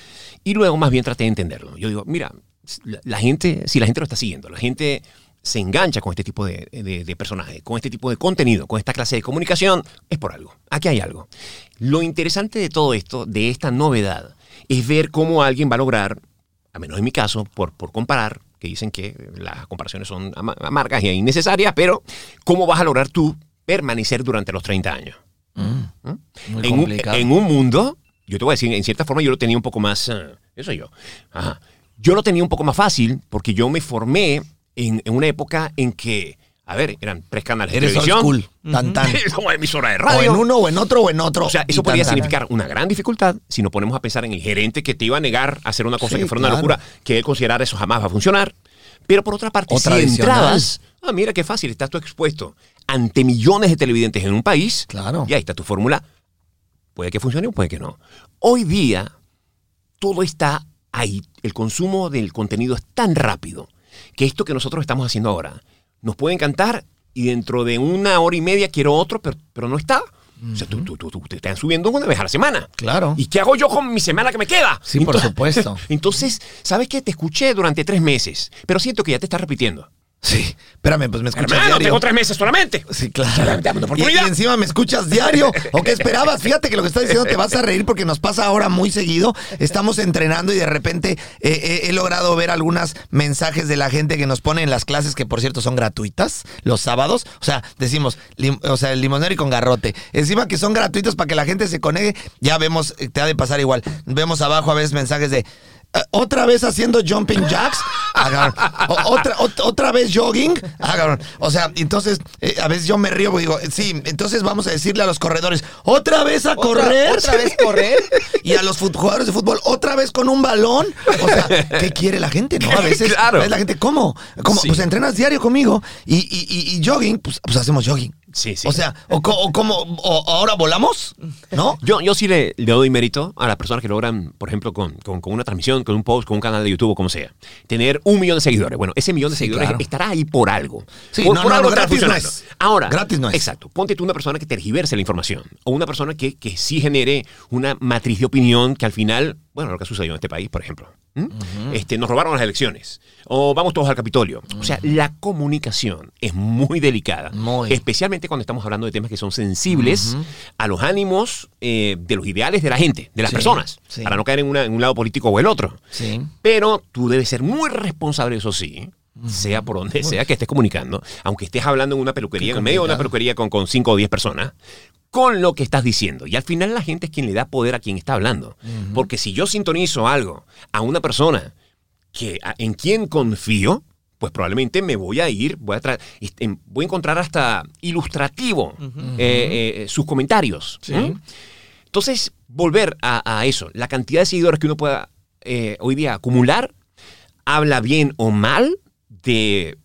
S3: Y luego más bien traté de entenderlo. Yo digo, mira, la, la gente, si la gente lo está siguiendo, la gente se engancha con este tipo de, de, de personajes, con este tipo de contenido, con esta clase de comunicación, es por algo. Aquí hay algo. Lo interesante de todo esto, de esta novedad, es ver cómo alguien va a lograr, a menos en mi caso, por, por comparar, que dicen que las comparaciones son ama- amargas y innecesarias, pero ¿cómo vas a lograr tú permanecer durante los 30 años?
S1: Muy
S3: en, un,
S1: complicado.
S3: en un mundo, yo te voy a decir, en cierta forma yo lo tenía un poco más, eh, eso yo, Ajá. yo lo tenía un poco más fácil porque yo me formé en, en una época en que, a ver, eran tres canales de
S1: Eres
S3: televisión,
S1: school, tan tan. (laughs)
S3: como emisora de
S1: O
S3: radio.
S1: en uno, o en otro, o en otro.
S3: O sea, eso podría significar una gran dificultad si nos ponemos a pensar en el gerente que te iba a negar a hacer una cosa
S1: Sí,
S3: que fuera una locura, que él considerara eso jamás va a funcionar. Pero por otra parte,
S1: O
S3: si entrabas, ah, mira qué fácil, estás tú expuesto ante millones de televidentes en un país,
S1: Claro.
S3: y ahí está tu fórmula. Puede que funcione o puede que no. Hoy día, todo está ahí. El consumo del contenido es tan rápido que esto que nosotros estamos haciendo ahora nos puede encantar y dentro de una hora y media quiero otro, pero, pero no está. O sea, tú, tú- tú- tú- te están subiendo una vez a la semana.
S1: Claro.
S3: ¿Y qué hago yo con mi semana que me queda?
S1: Sí, por supuesto. (laughs)
S3: Entonces, ¿sabes qué? Te escuché durante tres meses, pero siento que ya te estás repitiendo.
S1: Sí, espérame, pues me escuchas
S3: Hermano,
S1: diario.
S3: tengo tres meses solamente.
S1: Sí, claro.
S3: Dame una
S1: Y,
S3: oportunidad.
S1: encima me escuchas diario. ¿O qué esperabas? Fíjate que lo que estás diciendo te vas a reír porque nos pasa ahora muy seguido. Estamos entrenando y de repente eh, eh, he logrado ver algunos mensajes de la gente que nos pone en las clases, que por cierto son gratuitas, los sábados. O sea, decimos, lim- o sea, el limonero y con garrote. Encima que son gratuitos para que la gente se conecte, ya vemos, eh, te ha de pasar igual. Vemos abajo a veces mensajes de. "Eh, Otra vez haciendo jumping jacks. O- otra, ot- otra vez jogging, Agarrón. O sea, entonces eh, a veces yo me río porque digo, sí, entonces vamos a decirle a los corredores, otra vez a
S2: ¿Otra-
S1: correr.
S2: ¿Otra vez correr? (laughs)
S1: Y a los jugadores de fútbol, otra vez con un balón. O sea, ¿qué quiere la gente? No, a (laughs) veces
S3: Claro.
S1: la gente, ¿cómo? ¿Cómo?
S3: Sí.
S1: Pues entrenas diario conmigo y, y- y- y jogging, pues, pues hacemos jogging.
S3: Sí, sí.
S1: O sea, o, o como, o ahora volamos, ¿no? (laughs)
S3: Yo, yo sí le, le doy mérito a las personas que logran, por ejemplo, con, con- con una transmisión, con un post, con un canal de YouTube o como sea, tener un millón de seguidores. Bueno, ese millón de
S1: Sí,
S3: seguidores
S1: claro.
S3: estará ahí por algo.
S1: Sí,
S3: por,
S1: no,
S3: por
S1: no,
S3: algo
S1: no, gratis no es.
S3: Ahora,
S1: Gratis no es.
S3: Exacto. Ponte tú una persona que tergiverse la información o una persona que, que sí genere una matriz de opinión que al final, bueno, lo que sucedió en este país, por ejemplo. Este, nos robaron las elecciones o vamos todos al Capitolio. O sea, la comunicación es muy delicada.
S1: Muy.
S3: Especialmente cuando estamos hablando de temas que son sensibles a los ánimos eh, de los ideales de la gente, de las
S1: Sí,
S3: personas,
S1: sí.
S3: para no caer en, una- en un lado político o el otro.
S1: Sí.
S3: Pero tú debes ser muy responsable, eso sí, sea por donde sea que estés comunicando, aunque estés hablando en una peluquería, en medio de una peluquería con, con 5 o 10 personas, con lo que estás diciendo. Y al final la gente es quien le da poder a quien está hablando. Porque si yo sintonizo algo a una persona que, a- en quien confío, pues probablemente me voy a ir, voy a, este, voy a encontrar hasta ilustrativo eh, eh, sus comentarios.
S1: Sí.
S3: Entonces, volver a, a eso, la cantidad de seguidores que uno pueda eh, hoy día acumular habla bien o mal de,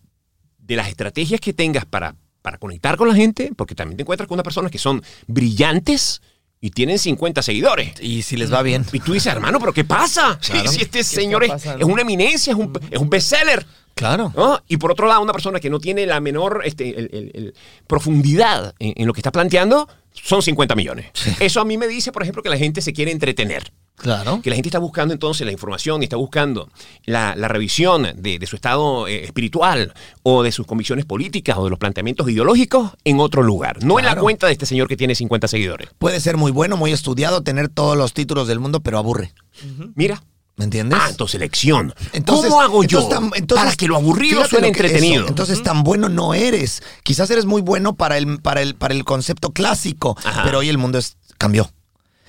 S3: de las estrategias que tengas para, para conectar con la gente, porque también te encuentras con unas personas que son brillantes y tienen 50 seguidores.
S1: Y si les va bien.
S3: Y tú dices, hermano, ¿pero qué pasa? (laughs)
S1: Claro.
S3: Si este señor es, es una eminencia, es un, es un bestseller.
S1: Claro.
S3: ¿no? Y por otro lado, una persona que no tiene la menor este, el- el- el profundidad en, en lo que está planteando, son 50 millones. Eso a mí me dice, por ejemplo, que la gente se quiere entretener.
S1: Claro.
S3: Que la gente está buscando entonces la información y está buscando la, la revisión de, de su estado eh, espiritual o de sus convicciones políticas o de los planteamientos ideológicos en otro lugar. No en la cuenta de este señor que tiene 50 seguidores.
S1: Puede ser muy bueno, muy estudiado, tener todos los títulos del mundo, pero aburre.
S3: Mira.
S1: ¿Me entiendes?
S3: Ah, entonces elección.
S1: Entonces-
S3: ¿Cómo hago yo
S1: entonces tan- entonces,
S3: para que lo aburrido suene entretenido?
S1: eso, entonces tan bueno no eres. Quizás eres muy bueno para el, para el, para el concepto clásico,
S3: Ajá.
S1: pero hoy el mundo es, cambió.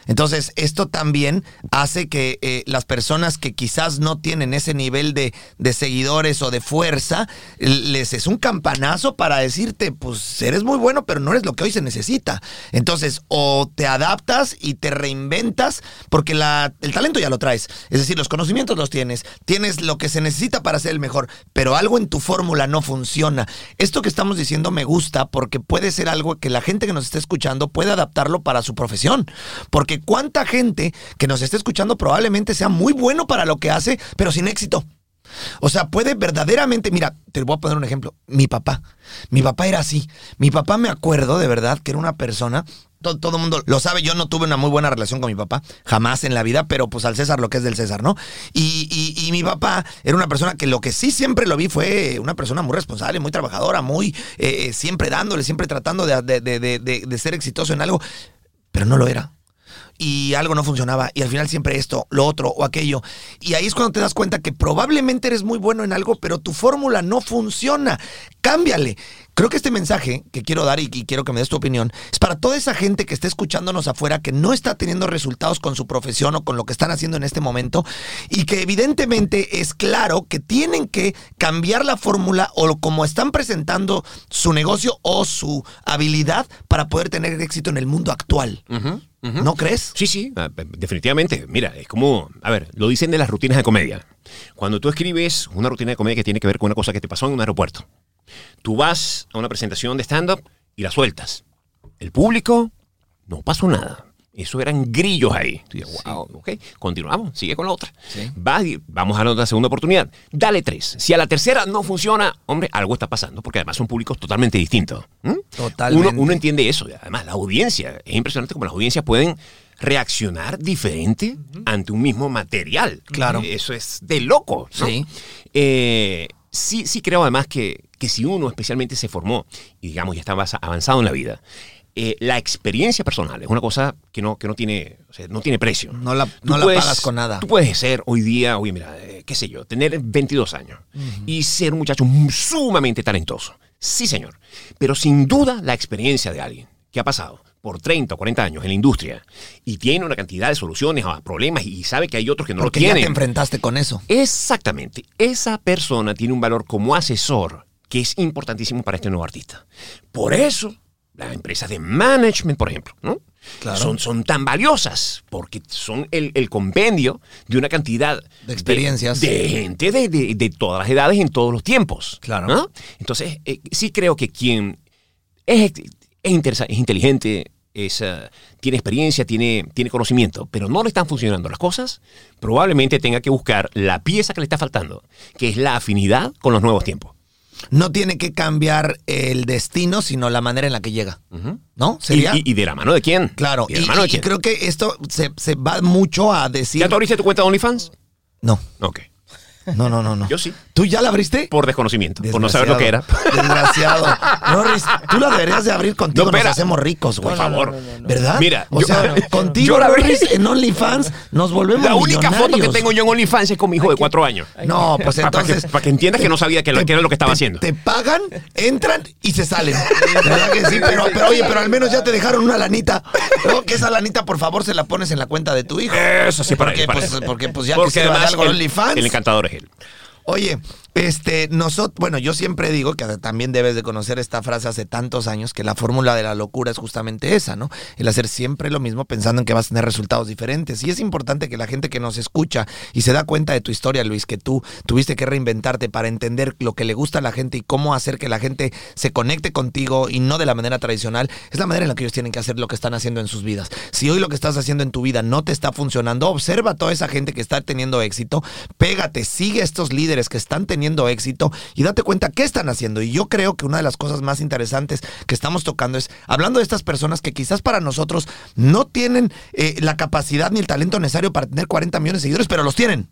S1: Entonces, esto también hace que eh, las personas que quizás no tienen ese nivel de, de seguidores o de fuerza, les es un campanazo para decirte, pues eres muy bueno, pero no eres lo que hoy se necesita. Entonces, o te adaptas y te reinventas, porque la, el talento ya lo traes. Es decir, los conocimientos los tienes, tienes lo que se necesita para ser el mejor, pero algo en tu fórmula no funciona. Esto que estamos diciendo me gusta porque puede ser algo que la gente que nos está escuchando puede adaptarlo para su profesión. Porque cuánta gente que nos está escuchando probablemente sea muy bueno para lo que hace, pero sin éxito. O sea, puede verdaderamente, mira, te voy a poner un ejemplo. Mi papá, mi papá era así. Mi papá me acuerdo de verdad que era una persona, todo, el mundo lo sabe, yo no tuve una muy buena relación con mi papá, jamás en la vida, pero pues al César lo que es del César, ¿no? Y, y- y mi papá era una persona que lo que sí siempre lo vi fue una persona muy responsable, muy trabajadora, muy eh, siempre dándole, siempre tratando de- de- de- de ser exitoso en algo, pero no lo era y algo no funcionaba y al final siempre esto, lo otro o aquello. Y ahí es cuando te das cuenta que probablemente eres muy bueno en algo, pero tu fórmula no funciona. Cámbiale. Creo que este mensaje que quiero dar y, y quiero que me des tu opinión es para toda esa gente que está escuchándonos afuera que no está teniendo resultados con su profesión o con lo que están haciendo en este momento y que evidentemente es claro que tienen que cambiar la fórmula o como están presentando su negocio o su habilidad para poder tener éxito en el mundo actual. ¿No crees?
S3: Sí, sí, ah, definitivamente. Mira, es como, a ver, lo dicen de las rutinas de comedia. Cuando tú escribes una rutina de comedia que tiene que ver con una cosa que te pasó en un aeropuerto, tú vas a una presentación de stand-up y la sueltas. El público no pasó nada. Eso eran grillos ahí. Tú dices, wow, ok, continuamos, sigue con la otra.
S1: Sí.
S3: Vas y vamos a la otra segunda oportunidad. Dale tres. Si a la tercera no funciona, hombre, algo está pasando, porque además son públicos totalmente distintos. ¿m?
S1: Totalmente.
S3: Uno, uno entiende eso. Además, la audiencia, es impresionante cómo las audiencias pueden reaccionar diferente ante un mismo material.
S1: Claro.
S3: Eso es de loco. ¿no?
S1: Sí.
S3: Eh, sí, sí creo además que, que si uno especialmente se formó y digamos ya está avanzado en la vida, eh, la experiencia personal es una cosa que no, que no, tiene, o sea, no tiene precio.
S1: No la- no la pagas con nada.
S3: Tú puedes ser hoy día, oye, mira, eh, qué sé yo, tener 22 años y ser un muchacho sumamente talentoso. Sí, señor. Pero sin duda la experiencia de alguien que ha pasado por 30 o 40 años en la industria y tiene una cantidad de soluciones a problemas y sabe que hay otros que no
S1: Porque
S3: lo
S1: ya
S3: tienen.
S1: te enfrentaste con eso.
S3: Exactamente. Esa persona tiene un valor como asesor que es importantísimo para este nuevo artista. Por eso, las empresas de management, por ejemplo, ¿no?
S1: Claro.
S3: son, son tan valiosas porque son el, el compendio de una cantidad
S1: De experiencias.
S3: de, gente de, de- de todas las edades en todos los tiempos.
S1: Claro.
S3: ¿no? Entonces, eh, sí creo que quien es, es, es inteligente, es, eh, tiene experiencia, tiene, tiene conocimiento, pero no le están funcionando las cosas, probablemente tenga que buscar la pieza que le está faltando, que es la afinidad con los nuevos tiempos.
S1: No tiene que cambiar el destino, sino la manera en la que llega. ¿No? ¿Sería?
S3: y- y de la mano de quién?
S1: claro.
S3: Y de
S1: Y,
S3: la mano de
S1: y
S3: quién.
S1: creo que esto se, se va mucho a decir.
S3: ¿Ya tú abriste tu cuenta de OnlyFans?
S1: No,
S3: Ok.
S1: No, no, no, no.
S3: Yo sí.
S1: ¿Tú ya la abriste?
S3: Por desconocimiento, por no saber lo que era. (laughs)
S1: Desgraciado. Norris, tú la deberías de abrir contigo.
S3: No,
S1: nos hacemos ricos, güey.
S3: Por favor.
S1: ¿Verdad?
S3: Mira,
S1: o
S3: yo-
S1: sea, (laughs) contigo,
S3: yo la abrí.
S1: Norris, en OnlyFans nos volvemos
S3: La única foto que tengo yo en OnlyFans es con mi hijo de cuatro años.
S1: No, pues
S3: que-
S1: entonces.
S3: pa' que entiendas que no sabía que lo- que era lo que estaba
S1: te-
S3: haciendo.
S1: Te pagan, entran y se salen. ¿Verdad que sí? Pero, pero oye, pero al menos ya te dejaron una lanita. ¿no? Que esa lanita, por favor, se la pones en la cuenta de tu hijo.
S3: Eso sí, para
S1: porque,
S3: él, para
S1: pues, porque pues ya
S3: Porque
S1: que
S3: además
S1: algo
S3: el,
S1: OnlyFans.
S3: el encantador es
S1: Oye, Este, nosotros, bueno, yo siempre digo que también debes de conocer esta frase hace tantos años, que la fórmula de la locura es justamente esa, ¿no? El hacer siempre lo mismo pensando en que vas a tener resultados diferentes. Y es importante que la gente que nos escucha y se da cuenta de tu historia, Luis, que tú tuviste que reinventarte para entender lo que le gusta a la gente y cómo hacer que la gente se conecte contigo y no de la manera tradicional, es la manera en la que ellos tienen que hacer lo que están haciendo en sus vidas. Si hoy lo que estás haciendo en tu vida no te está funcionando, observa a toda esa gente que está teniendo éxito, pégate, sigue a estos líderes que están teniendo éxito y date cuenta qué están haciendo. Y yo creo que una de las cosas más interesantes que estamos tocando es hablando de estas personas que quizás para nosotros no tienen eh, la capacidad ni el talento necesario para tener 40 millones de seguidores, pero los tienen.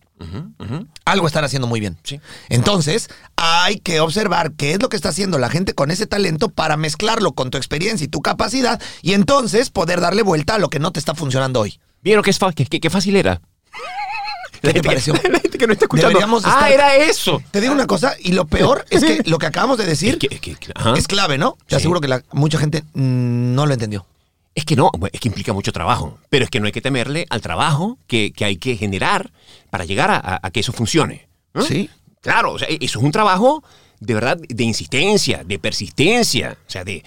S1: Algo están haciendo muy bien.
S3: Sí.
S1: Entonces, hay que observar qué es lo que está haciendo la gente con ese talento para mezclarlo con tu experiencia y tu capacidad y entonces poder darle vuelta a lo que no te está funcionando hoy.
S3: ¿Vieron qué, es fácil era? (laughs)
S1: ¿Qué te pareció? (laughs)
S3: La gente que no está escuchando.
S1: Deberíamos
S3: ah,
S1: estar-
S3: era eso.
S1: Te digo una cosa, y lo peor es que (laughs) lo que acabamos de decir
S3: Es que, es que- ajá.
S1: es clave, ¿no? Te
S3: Sí.
S1: aseguro que la- mucha gente mm, no lo entendió.
S3: Es que no, es que implica mucho trabajo. Pero es que no hay que temerle al trabajo que, que hay que generar para llegar a, a- a que eso funcione. ¿no?
S1: Sí.
S3: Claro, o sea, eso es un trabajo de verdad de insistencia, de persistencia, o sea, de...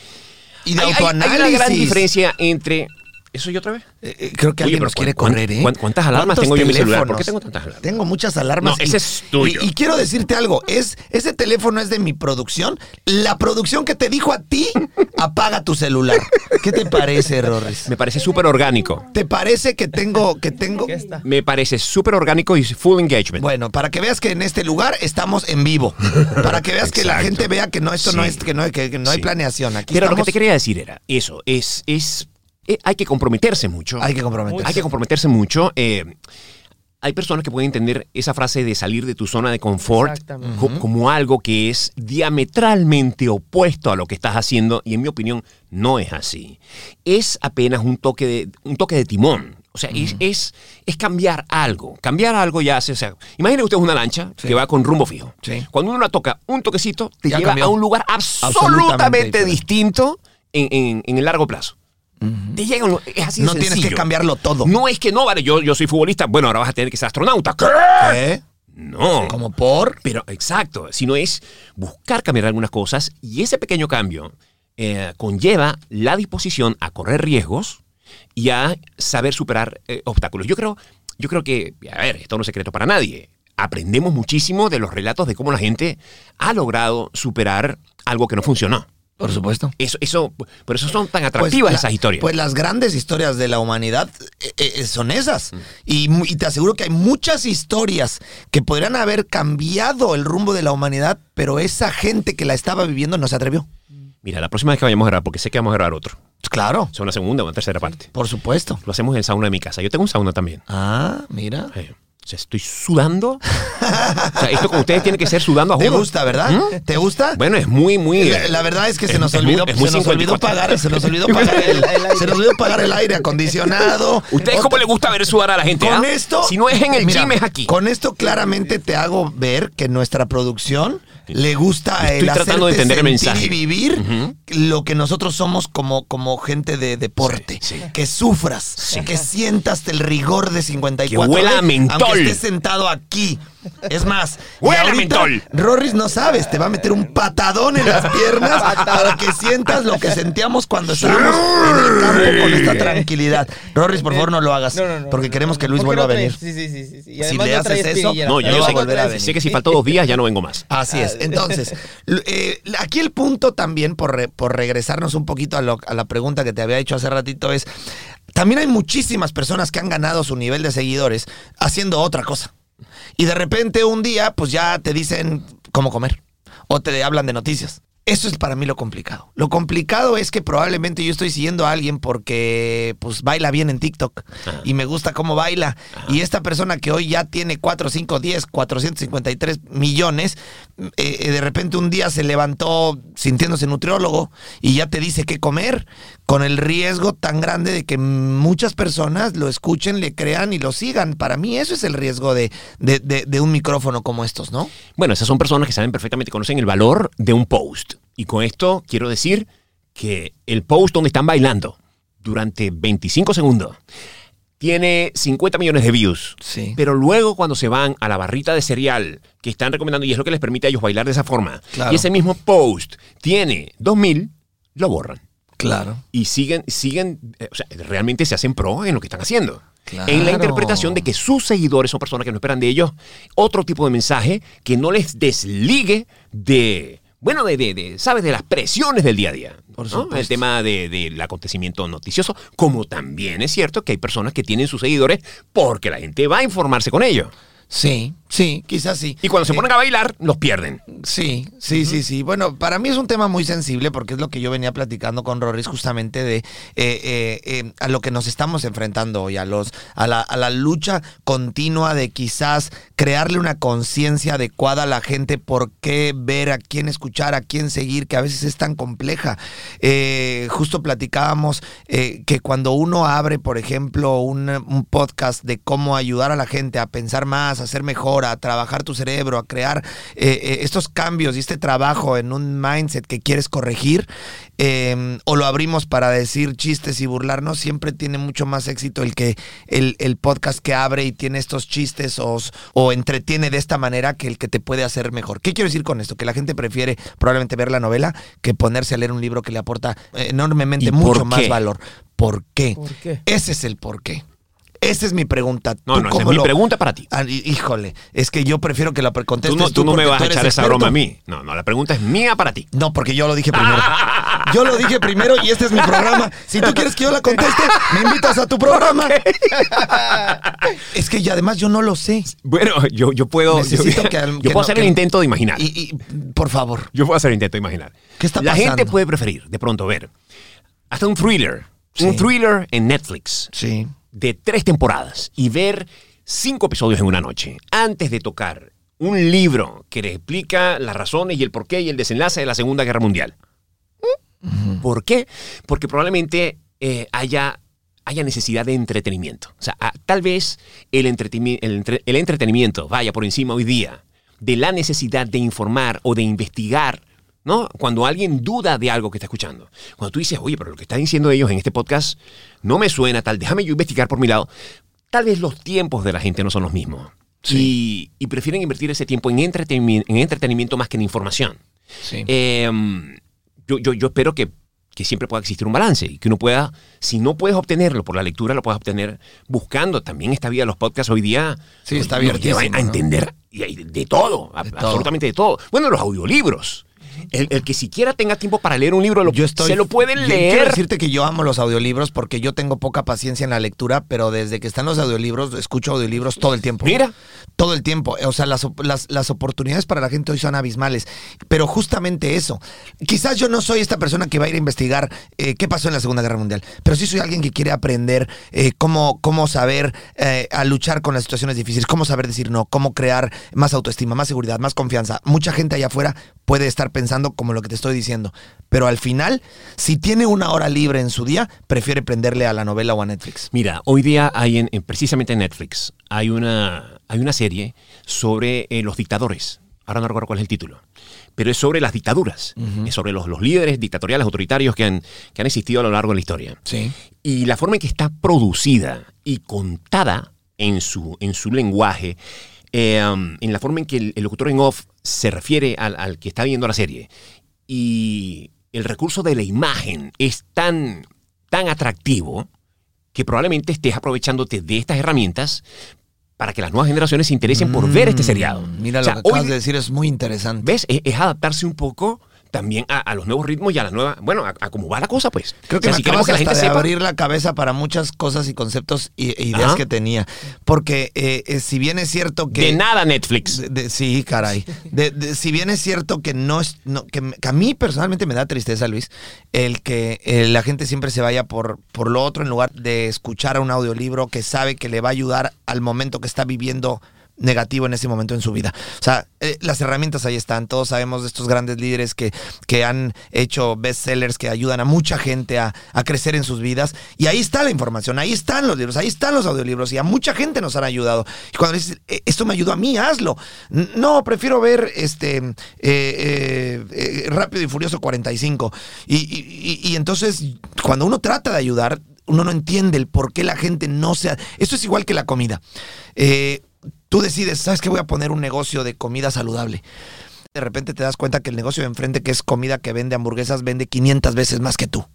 S1: Y de
S3: Hay- hay- Hay, una
S1: autoanálisis.
S3: gran diferencia entre... ¿Eso yo otra vez?
S1: Eh, eh, creo que
S3: Oye,
S1: alguien nos quiere
S3: ¿cuán-
S1: correr, ¿eh?
S3: cuán- cuántas alarmas
S1: ¿Cuántos
S3: tengo yo en mi celular? ¿Por qué tengo tantas alarmas?
S1: Tengo muchas alarmas.
S3: No, ese es tuyo.
S1: Y, y quiero decirte algo, es ese teléfono es de mi producción. La producción que te dijo a ti, (laughs) apaga tu celular. ¿Qué te parece, Rorris?
S3: Me parece súper orgánico.
S1: ¿Te parece que tengo que tengo
S2: ¿Qué está?
S3: Me parece súper orgánico y full engagement.
S1: Bueno, para que veas que en este lugar estamos en vivo. Para que veas que la gente vea que no esto no es que no, que, que no hay
S3: Sí.
S1: planeación. Aquí
S3: Pero lo que te quería decir era eso, es, es, eh, hay que comprometerse mucho.
S1: hay que comprometerse.
S3: Hay que comprometerse mucho. eh, hay personas que pueden entender esa frase de salir de tu zona de confort como algo que es diametralmente opuesto a lo que estás haciendo y en mi opinión no es así. Es apenas un toque de, un toque de timón. O sea, es, es, es cambiar algo. Cambiar algo ya hace... O sea, imagine usted una lancha
S1: Sí.
S3: que va con rumbo fijo.
S1: Sí.
S3: Cuando uno la toca un toquecito, te
S1: Ya
S3: lleva
S1: cambió.
S3: a un lugar
S1: Absolutamente
S3: distinto en, en- en el largo plazo. Te es así de
S1: No tienes que cambiarlo todo.
S3: No es que no, vale, yo, yo soy futbolista, bueno, ahora vas a tener que ser astronauta. ¿Qué?
S1: ¿Qué?
S3: No.
S1: Como por
S3: Pero exacto, sino es buscar cambiar algunas cosas y ese pequeño cambio eh, conlleva la disposición a correr riesgos y a saber superar eh, obstáculos. Yo creo, yo creo que, a ver, esto no es secreto para nadie. Aprendemos muchísimo de los relatos de cómo la gente ha logrado superar algo que no funcionó.
S1: Por supuesto.
S3: Eso, eso, por eso son tan atractivas
S1: la-
S3: esas historias.
S1: Pues las grandes historias de la humanidad eh, eh, son
S3: Mm.
S1: esas. Y, y te aseguro que hay muchas historias que podrían haber cambiado el rumbo de la humanidad, pero esa gente que la estaba viviendo no se atrevió.
S3: Mira, la próxima vez que vayamos a grabar, porque sé que vamos a grabar otro,
S1: Pues Claro,
S3: sea una segunda o una tercera parte,
S1: por supuesto.
S3: lo hacemos en el sauna de mi casa. Yo tengo un sauna también.
S1: Ah, mira.
S3: Eh, o sea, estoy sudando. o sea, esto con ustedes tiene que ser sudando a
S1: ¿Te
S3: juro.
S1: gusta, verdad?
S3: ¿Mm?
S1: ¿Te gusta?
S3: Bueno, es muy, muy.
S1: La, la verdad es que se nos olvidó,
S3: muy
S1: se nos olvidó
S3: 54.
S1: pagar, se nos olvidó pagar el, (laughs) se nos olvidó pagar el aire acondicionado.
S3: ¿Ustedes cómo les gusta ver sudar a la gente?
S1: Con
S3: ah?
S1: esto.
S3: Si no es en el
S1: Mira,
S3: gym, es aquí.
S1: Con esto claramente te hago ver que nuestra producción le gusta
S3: Estoy
S1: el
S3: tratando de entender el mensaje.
S1: y vivir lo que nosotros somos como, como gente de deporte.
S3: Sí, sí.
S1: Que sufras, que sientas el rigor de 54.
S3: Que huela a mentol.
S1: Aunque estés sentado aquí. Es más,
S3: Huela a
S1: ahorita,
S3: mentol.
S1: Rorris no sabes, te va a meter un patadón en las piernas (laughs) para que sientas lo que sentíamos cuando estábamos en el campo con esta tranquilidad. Rorris, por favor, no lo hagas.
S2: No, no, no,
S1: porque
S2: no,
S1: que Luis
S2: ¿por qué
S1: vuelva a venir.
S2: Sí, sí, sí. sí, sí. Y
S1: Si le haces eso.
S3: No, yo
S1: va
S3: sé,
S1: a volver a venir.
S3: sé que si faltó dos días ya no vengo más.
S1: Así es. Entonces, eh, aquí el punto también, por, re- por regresarnos un poquito a, lo- a la pregunta que te había hecho hace ratito, es, también hay muchísimas personas que han ganado su nivel de seguidores haciendo otra cosa. Y de repente un día, pues ya te dicen cómo comer. O te hablan de noticias. Eso es para mí lo complicado. Lo complicado es que probablemente yo estoy siguiendo a alguien porque pues baila bien en TikTok y me gusta cómo baila. Y esta persona que hoy ya tiene 4, 5, 10, 453 millones, eh, eh, de repente un día se levantó sintiéndose nutriólogo y ya te dice qué comer, con el riesgo tan grande de que muchas personas lo escuchen, le crean y lo sigan. Para mí eso es el riesgo de, de- de- de un micrófono como estos, ¿no?
S3: Bueno, esas son personas que saben perfectamente, conocen el valor de un post. Y con esto quiero decir que el post donde están bailando durante 25 segundos tiene 50 millones de views.
S1: Sí.
S3: Pero luego cuando se van a la barrita de cereal que están recomendando, y es lo que les permite a ellos bailar de esa forma,
S1: Claro.
S3: y ese mismo post tiene 2000, lo borran.
S1: Claro.
S3: Y siguen, siguen, eh, o sea, realmente se hacen pro en lo que están haciendo.
S1: Claro.
S3: En la interpretación de que sus seguidores son personas que no esperan de ellos otro tipo de mensaje que no les desligue de, bueno, de, de, de, ¿sabes? De las presiones del día a día.
S1: Por
S3: ¿no? El tema de- del acontecimiento noticioso, como también es cierto que hay personas que tienen sus seguidores porque la gente va a informarse con ellos.
S1: Sí, sí, quizás sí.
S3: Y cuando se
S1: Eh,
S3: ponen a bailar, los pierden.
S1: Sí, sí, sí, sí. Bueno, para mí es un tema muy sensible porque es lo que yo venía platicando con Rorris justamente de eh, eh, eh, a lo que nos estamos enfrentando hoy, a, los, a, la, a la lucha continua de quizás crearle una conciencia adecuada a la gente, por qué ver, a quién escuchar, a quién seguir, que a veces es tan compleja. Eh, justo platicábamos eh, que cuando uno abre, por ejemplo, un, un podcast de cómo ayudar a la gente a pensar más, a ser mejor, a trabajar tu cerebro, a crear eh, eh, estos cambios y este trabajo en un mindset que quieres corregir, eh, o lo abrimos para decir chistes y burlarnos, siempre tiene mucho más éxito el que el, el podcast que abre y tiene estos chistes o, o entretiene de esta manera que el que te puede hacer mejor. ¿Qué quiero decir con esto? Que la gente prefiere probablemente ver la novela que ponerse a leer un libro que le aporta eh, enormemente
S3: ¿Y
S1: mucho más valor. ¿Por qué?
S2: ¿Por qué?
S1: Ese es el por qué. Esa es mi pregunta.
S3: No,
S1: ¿Tú
S3: no, esa es mi
S1: lo-
S3: pregunta para ti.
S1: Ah, hí- híjole, es que yo prefiero que la contestes
S3: Tú no, tú no me vas a echar esa broma a mí. No, no, la pregunta es mía para ti.
S1: No, porque yo lo dije primero. (laughs) Yo lo dije primero y este es mi programa. Si tú quieres que yo la conteste, me invitas a tu programa. (laughs) Es que y además yo no lo sé.
S3: Bueno, yo, yo puedo.
S1: Necesito (laughs)
S3: yo,
S1: que
S3: yo
S1: que
S3: puedo
S1: no-
S3: hacer
S1: que-
S3: el intento de imaginar.
S1: Y, y, por favor.
S3: Yo puedo hacer el intento de imaginar.
S1: ¿Qué está
S3: La
S1: pasando?
S3: gente puede preferir, de pronto, ver hasta un thriller.
S1: Sí.
S3: Un thriller en Netflix
S1: Sí.
S3: De tres temporadas y ver cinco episodios en una noche antes de tocar un libro que le explica las razones y el porqué y el desenlace de la Segunda Guerra Mundial. ¿Por qué? Porque probablemente eh, haya, haya necesidad de entretenimiento. O sea, tal vez el, entreteni- el entre- el entretenimiento vaya por encima hoy día de la necesidad de informar o de investigar. ¿No? Cuando alguien duda de algo que está escuchando. Cuando tú dices, oye, pero lo que están diciendo ellos en este podcast no me suena tal, déjame yo investigar por mi lado. Tal vez los tiempos de la gente no son los mismos. Y, y prefieren invertir ese tiempo en entretenimiento, en entretenimiento más que en información.
S1: Sí.
S3: Eh, yo, yo, yo espero que, que siempre pueda existir un balance y que uno pueda, si no puedes obtenerlo por la lectura, lo puedas obtener buscando. También esta vida, los podcasts hoy día
S1: Sí,
S3: nos-
S1: está
S3: nos
S1: abiertísimo,
S3: llevan a
S1: ¿no?
S3: entender y todo,
S1: De todo.
S3: absolutamente de todo. Bueno, los audiolibros. El, el que siquiera tenga tiempo para leer un libro, lo-
S1: Yo estoy,
S3: se lo pueden
S1: yo Quiero
S3: leer.
S1: decirte que yo amo los audiolibros porque yo tengo poca paciencia en la lectura, pero desde que están los audiolibros, escucho audiolibros todo el tiempo.
S3: Mira.
S1: Todo el tiempo. O sea, las, las, las oportunidades para la gente hoy son abismales. Pero justamente eso. Quizás yo no soy esta persona que va a ir a investigar eh, qué pasó en la Segunda Guerra Mundial, pero sí soy alguien que quiere aprender eh, cómo, cómo saber eh, a luchar con las situaciones difíciles, cómo saber decir no, cómo crear más autoestima, más seguridad, más confianza. Mucha gente allá afuera puede estar pensando como lo que te estoy diciendo, pero al final, si tiene una hora libre en su día, prefiere prenderle a la novela o a Netflix.
S3: Mira, hoy día hay en, en- precisamente en Netflix hay una, hay una serie sobre eh, los dictadores. Ahora no recuerdo cuál es el título. Pero es sobre las dictaduras. Es sobre los, los líderes dictatoriales autoritarios que han, que han existido a lo largo de la historia.
S1: Sí.
S3: Y la forma en que está producida y contada en su, en su lenguaje, eh, en la forma en que el, el locutor en off se refiere al, al que está viendo la serie, y el recurso de la imagen es tan, tan atractivo que probablemente estés aprovechándote de estas herramientas para que las nuevas generaciones se interesen por ver este seriado.
S1: Mm, Mira
S3: O sea,
S1: lo que
S3: hoy
S1: acabas de decir, es muy interesante.
S3: ¿Ves? Es, es adaptarse un poco también a, a los nuevos ritmos y a la nueva, bueno, a, a cómo va la cosa, pues.
S1: Creo que
S3: O sea,
S1: me
S3: si queremos
S1: acabas
S3: que la gente
S1: de
S3: sepa.
S1: abrir la cabeza para muchas cosas y conceptos e ideas
S3: Ajá.
S1: que tenía. Porque eh, eh, si bien es cierto que...
S3: De nada Netflix.
S1: de- de- sí, caray. De- si bien es cierto que no es, no, que a mí personalmente me da tristeza, Luis, el que eh, la gente siempre se vaya por, por lo otro en lugar de escuchar a un audiolibro que sabe que le va a ayudar al momento que está viviendo negativo en ese momento en su vida. O sea, eh, las herramientas ahí están. Todos sabemos de estos grandes líderes que, que han hecho bestsellers que ayudan a mucha gente a, a crecer en sus vidas. Y ahí está la información, ahí están los libros, ahí están los audiolibros y a mucha gente nos han ayudado. Y cuando dices, "Eh, esto me ayudó a mí, hazlo. No, prefiero ver este eh, eh, Rápido y Furioso 45. Y, y- y- entonces, cuando uno trata de ayudar, uno no entiende el por qué la gente no se... Esto es igual que la comida. Eh, tú decides, ¿sabes qué? Voy a poner un negocio de comida saludable. De repente te das cuenta que el negocio de enfrente, que es comida que vende hamburguesas, vende 500 veces más que tú.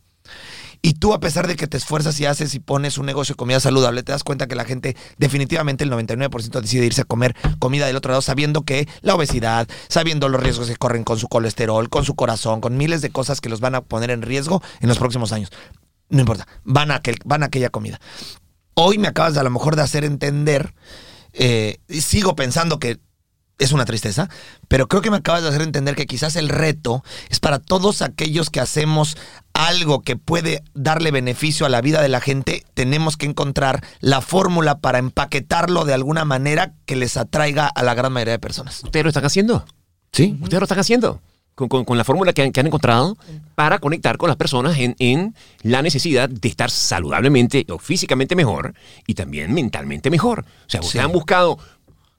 S1: Y tú, a pesar de que te esfuerzas y haces y pones un negocio de comida saludable, te das cuenta que la gente, definitivamente el 99% decide irse a comer comida del otro lado, sabiendo que la obesidad, sabiendo los riesgos que corren con su colesterol, con su corazón, con miles de cosas que los van a poner en riesgo en los próximos años. No importa, van a, aquel, van a aquella comida. Hoy me acabas de, a lo mejor de hacer entender, eh, y sigo pensando que es una tristeza, pero creo que me acabas de hacer entender que quizás el reto es para todos aquellos que hacemos algo que puede darle beneficio a la vida de la gente, tenemos que encontrar la fórmula para empaquetarlo de alguna manera que les atraiga a la gran mayoría de personas.
S3: ¿Ustedes lo están haciendo?
S1: ¿Sí?
S3: Ustedes lo están haciendo. Con, con- con la fórmula que han, que han encontrado para conectar con las personas en, en la necesidad de estar saludablemente o físicamente mejor y también mentalmente mejor. O sea, ustedes
S1: Sí.
S3: han buscado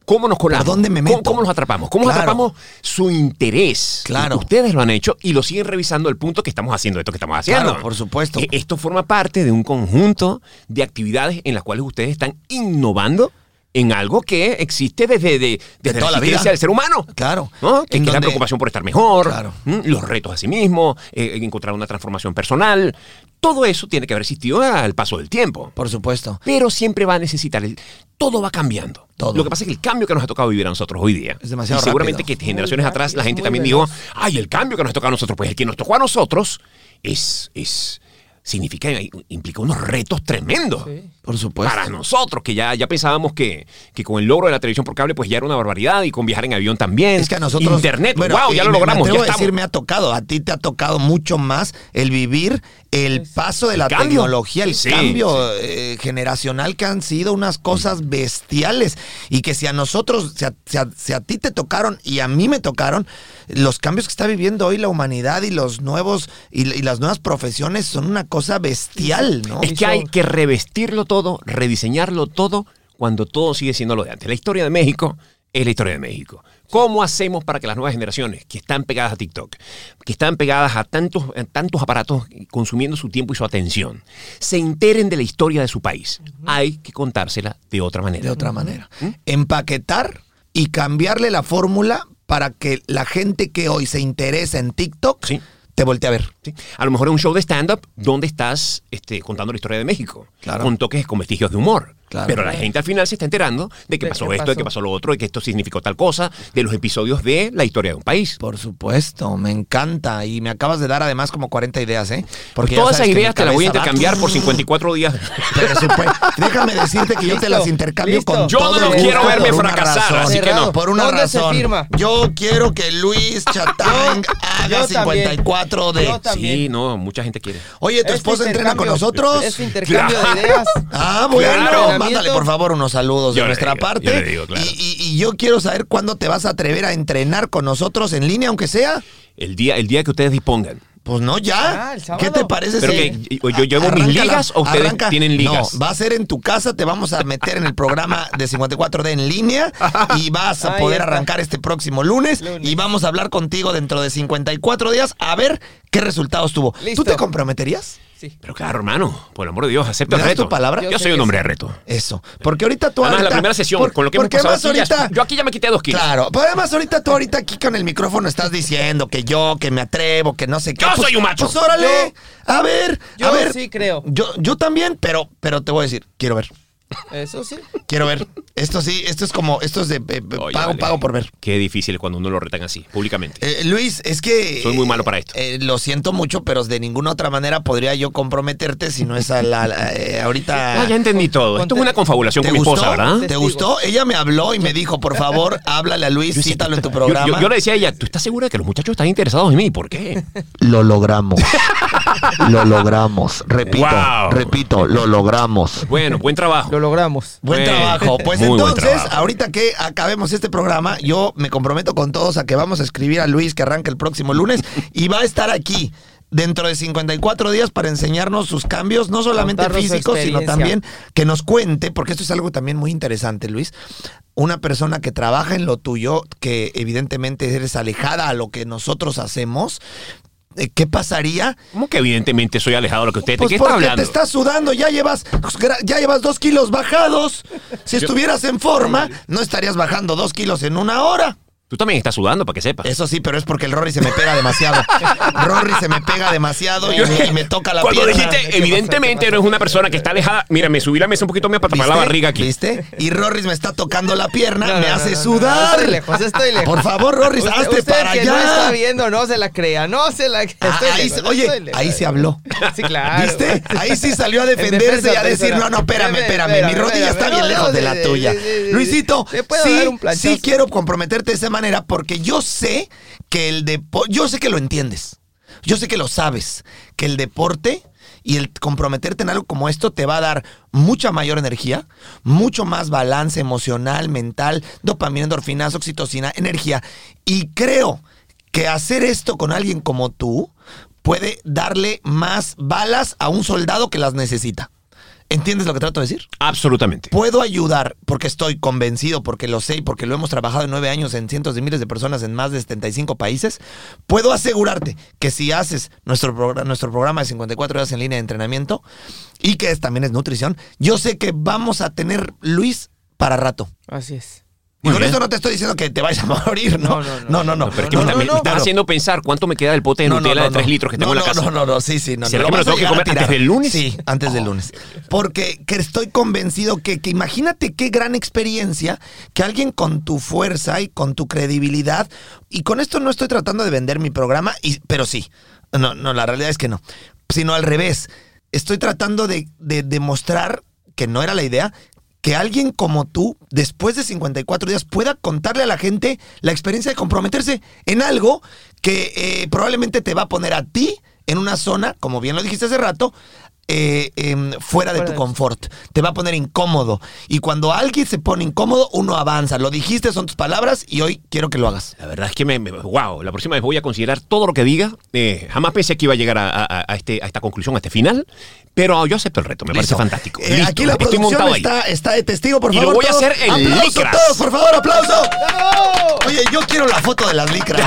S3: cómo nos colamos.
S1: ¿Por dónde me
S3: cómo-
S1: meto?
S3: ¿Cómo, los atrapamos? ¿Cómo
S1: Claro.
S3: atrapamos su interés?
S1: Claro.
S3: Ustedes lo han hecho y lo siguen revisando el punto que estamos haciendo esto que estamos haciendo.
S1: Claro, por supuesto.
S3: Eh, Esto forma parte de un conjunto de actividades en las cuales ustedes están innovando en algo que existe desde, de- desde
S1: toda
S3: la
S1: vida.
S3: del ser humano.
S1: Claro.
S3: ¿no? Que, la preocupación por estar mejor,
S1: Claro.
S3: los retos a sí mismo, eh, encontrar una transformación personal. Todo eso tiene que haber existido al paso del tiempo.
S1: Por supuesto.
S3: Pero siempre va a necesitar, el, todo va cambiando.
S1: Todo.
S3: Lo que pasa es que el cambio que nos ha tocado vivir a nosotros hoy día,
S1: Es demasiado
S3: y seguramente
S1: rápido.
S3: que generaciones
S2: Muy
S3: atrás la gente también
S2: veloz.
S3: dijo, ay, el cambio que nos ha tocado a nosotros, pues el que nos tocó a nosotros es, es significa, implica unos retos tremendos.
S2: Sí.
S1: Por supuesto.
S3: Para nosotros, que ya, ya pensábamos que, que con el logro de la televisión por cable, pues ya era una barbaridad, y con viajar en avión también.
S1: Es que a nosotros.
S3: Internet,
S1: bueno,
S3: wow, ya lo
S1: me-
S3: logramos. Estamos.
S1: decir, me ha tocado. A ti te ha tocado mucho más el vivir el paso de la
S3: cambio.
S1: tecnología, el
S3: Sí,
S1: cambio eh, generacional que han sido unas cosas bestiales. Y que si a nosotros, si a, si a- si a ti te tocaron y a mí me tocaron, los cambios que está viviendo hoy la humanidad y los nuevos y, y las nuevas profesiones son una cosa bestial, ¿no?
S3: Es que hay que revestirlo todo, rediseñarlo todo, cuando todo sigue siendo lo de antes. La historia de México es la historia de México. ¿Cómo hacemos para que las nuevas generaciones que están pegadas a TikTok, que están pegadas a tantos, a tantos aparatos consumiendo su tiempo y su atención, se enteren de la historia de su país? Hay que contársela de otra manera.
S1: de otra manera. Empaquetar y cambiarle la fórmula para que la gente que hoy se interesa en TikTok
S3: Sí.
S1: Te voltee a ver.
S3: ¿sí? A lo mejor es un show de stand-up donde estás este, contando la historia de México,
S1: Claro.
S3: con toques, con vestigios de humor.
S1: Claro.
S3: Pero la gente al final se está enterando de que
S2: De
S3: pasó esto, de que
S2: pasó.
S3: lo otro, de que esto significó tal cosa, de los episodios de la historia de un país.
S1: Por supuesto, me encanta. Y me acabas de dar además como 40 ideas, ¿eh? Porque
S3: Todas esas ideas te las voy a
S1: va-
S3: intercambiar por (laughs) 54 días.
S1: Pero supe- déjame decirte que yo te las intercambio
S2: listo.
S1: con
S3: Yo
S1: todo
S3: no
S1: el
S3: quiero
S1: gusto
S3: verme fracasar,
S1: razón.
S3: así que no.
S1: Por una
S2: ¿Dónde se
S1: razón.
S2: firma?
S1: Yo quiero que Luis (laughs) Chatang haga
S2: yo también.
S1: 54 de.
S3: Sí, no, mucha gente quiere.
S1: Oye, ¿tu
S2: Este
S1: esposa entrena con nosotros?
S2: Este intercambio de ideas.
S1: Ah, bueno,
S3: Claro.
S1: Mándale por favor unos saludos
S3: Yo
S1: de nuestra
S3: digo,
S1: parte.
S3: yo le digo, claro.
S1: y, y- y yo quiero saber cuándo te vas a atrever a entrenar con nosotros en línea, aunque sea.
S3: El día, el día que ustedes dispongan.
S1: Pues no, ya.
S2: Ah, el sábado.
S1: ¿Qué te parece
S3: Pero
S1: si
S3: que yo- yo llevo mis ligas o ustedes tienen ligas?
S1: No, va a ser en tu casa, te vamos a meter en el programa de 54D en línea y vas a
S2: Ahí
S1: poder
S2: está.
S1: arrancar este próximo lunes,
S2: Lunes.
S1: y vamos a hablar contigo dentro de 54 días a ver qué resultados tuvo.
S2: Listo.
S1: ¿Tú te comprometerías?
S2: Sí.
S3: Pero claro, hermano, por el amor de Dios, acepta
S1: ¿Me
S3: el reto.
S1: tu palabra?
S3: Yo, soy un hombre de reto.
S1: Eso. Porque ahorita tú
S3: Además, la primera sesión,
S1: por-
S3: con lo que hemos pasado ya-
S1: ahorita-
S3: yo aquí ya me quité dos kilos.
S1: Claro, pero además ahorita tú ahorita aquí con el micrófono estás diciendo que yo, que me atrevo, que no sé qué.
S3: Yo
S1: Pues-
S3: soy un macho.
S1: Pues órale, a ver,
S2: Yo
S1: a ver.
S2: sí creo.
S1: Yo, yo también, pero, pero te voy a decir, quiero ver,
S2: Eso sí.
S1: quiero ver. Esto sí, esto es como, esto es de eh,
S3: Oye,
S1: pago,
S3: vale.
S1: pago por ver.
S3: Qué difícil es cuando uno lo retan así, públicamente.
S1: Eh, Luis, es que...
S3: Soy muy malo para esto.
S1: eh, lo siento mucho, pero de ninguna otra manera podría yo comprometerte si no es a la, la- eh, ahorita...
S3: Ah, ya entendí todo. Esto es una confabulación
S1: ¿Te
S3: con mi
S1: gustó?
S3: esposa, ¿verdad?
S1: ¿Te gustó? Ella me habló y me dijo, por favor, (laughs) háblale a Luis, cítalo en tu (laughs)
S3: yo-
S1: programa.
S3: Yo, yo le decía a ella, ¿tú estás segura de que los muchachos están interesados en mí? ¿Por qué? (laughs)
S4: Lo logramos. lo logramos. Repito,
S3: Wow.
S4: repito, lo logramos.
S3: Bueno, buen trabajo.
S2: Lo logramos.
S1: Buen trabajo. Pues
S3: muy buen
S1: entonces,
S3: trabajo.
S1: ahorita que acabemos este programa, yo me comprometo con todos a que vamos a escribir a Luis que arranca el próximo lunes y va a estar aquí dentro de 54 días para enseñarnos sus cambios, no solamente
S2: Contarnos
S1: físicos, sino también que nos cuente, porque esto es algo también muy interesante, Luis. Una persona que trabaja en lo tuyo, que evidentemente eres alejada a lo que nosotros hacemos, ¿qué pasaría?
S3: ¿Cómo que evidentemente soy alejado de lo que usted... ¿De
S1: Pues
S3: qué está hablando?
S1: te estás sudando, ya llevas, ya llevas dos kilos bajados. Si estuvieras en forma, no estarías bajando dos kilos en una hora.
S3: Tú también estás sudando, para que sepas.
S1: Eso sí, pero es porque el Rory se me pega demasiado. (laughs) Rory se me pega demasiado y me, y me toca la
S3: Cuando
S1: pierna.
S3: dijiste,
S2: ¿Qué
S3: evidentemente no es una persona que está alejada. Mira, me subí la mesa un poquito más para tapar la barriga aquí.
S1: ¿Viste? Y Rorris me está tocando la pierna,
S2: No,
S1: me
S2: no,
S1: hace
S2: no,
S1: sudar.
S2: no, estoy lejos, estoy lejos.
S1: Por favor,
S2: Usted-
S1: hazte
S2: usted
S1: para
S2: que
S1: allá.
S2: no está viendo, no se la crea, no se la estoy
S1: Ah, ahí
S2: lejos,
S1: oye,
S2: estoy lejos.
S1: ahí se habló.
S2: Sí, claro.
S1: ¿Viste? Ahí sí salió a
S2: En
S1: defenderse y a decir, no, no, espérame,
S2: Espérame,
S1: mi rodilla está bien lejos de la tuya. Luisito, sí, quiero comprometerte esa manera porque yo sé que el deporte, yo sé que lo entiendes, yo sé que lo sabes, que el deporte y el comprometerte en algo como esto te va a dar mucha mayor energía, mucho más balance emocional, mental, dopamina, endorfinas, oxitocina, energía. Y creo que hacer esto con alguien como tú puede darle más balas a un soldado que las necesita. ¿Entiendes lo que trato de decir?
S3: Absolutamente.
S1: Puedo ayudar porque estoy convencido, porque lo sé y porque lo hemos trabajado en nueve años en cientos de miles de personas en más de 75 países. Puedo asegurarte que si haces nuestro, programa, nuestro programa de 54 horas en línea de entrenamiento y que es, también es nutrición, yo sé que vamos a tener Luis para rato.
S2: Así es.
S1: Y
S3: Muy
S1: con
S3: bien.
S1: esto no te estoy diciendo que te vayas a (laughs) morir, ¿no?
S2: No, no, no.
S1: no, no. no.
S3: Pero es que
S1: No,
S3: me,
S1: no,
S3: me-
S1: no,
S3: me estás
S1: claro.
S3: haciendo pensar cuánto me queda del pote de
S1: No, no,
S3: Nutella
S1: no,
S3: de 3
S1: no.
S3: litros que tengo
S1: no,
S3: en la casa.
S1: No, no, no, sí, sí. No,
S3: ¿Será
S1: no,
S3: que me lo
S1: vas a
S3: tengo que
S1: llegar a
S3: comer antes del lunes?
S1: Sí, antes del lunes. Porque que estoy convencido que, que imagínate qué gran experiencia que alguien con tu fuerza y con tu credibilidad, y con esto no estoy tratando de vender mi programa, y, pero sí. No, no, la realidad es que no. Sino al revés. Estoy tratando de, de demostrar, que no era la idea, que alguien como tú, después de 54 días, pueda contarle a la gente la experiencia de comprometerse en algo que eh, probablemente te va a poner a ti en una zona, como bien lo dijiste hace rato, eh, em, fuera de tu confort. Te va a poner incómodo. Y cuando alguien se pone incómodo, uno avanza. Lo dijiste, son tus palabras y hoy quiero que lo hagas.
S3: La verdad es que me, me- wow, la próxima vez voy a considerar todo lo que diga. Eh, jamás pensé que iba a llegar a, a- a este, a esta conclusión, a este final, pero yo acepto el reto, me
S1: Listo.
S3: parece fantástico.
S1: Eh,
S3: Listo,
S1: aquí la
S3: estoy
S1: producción está, está de testigo, por
S3: Y lo
S1: favor.
S3: voy a hacer en
S1: ¡Aplauso
S3: licras.
S1: todos, por favor, aplauso! Oye, yo quiero la foto de las licras.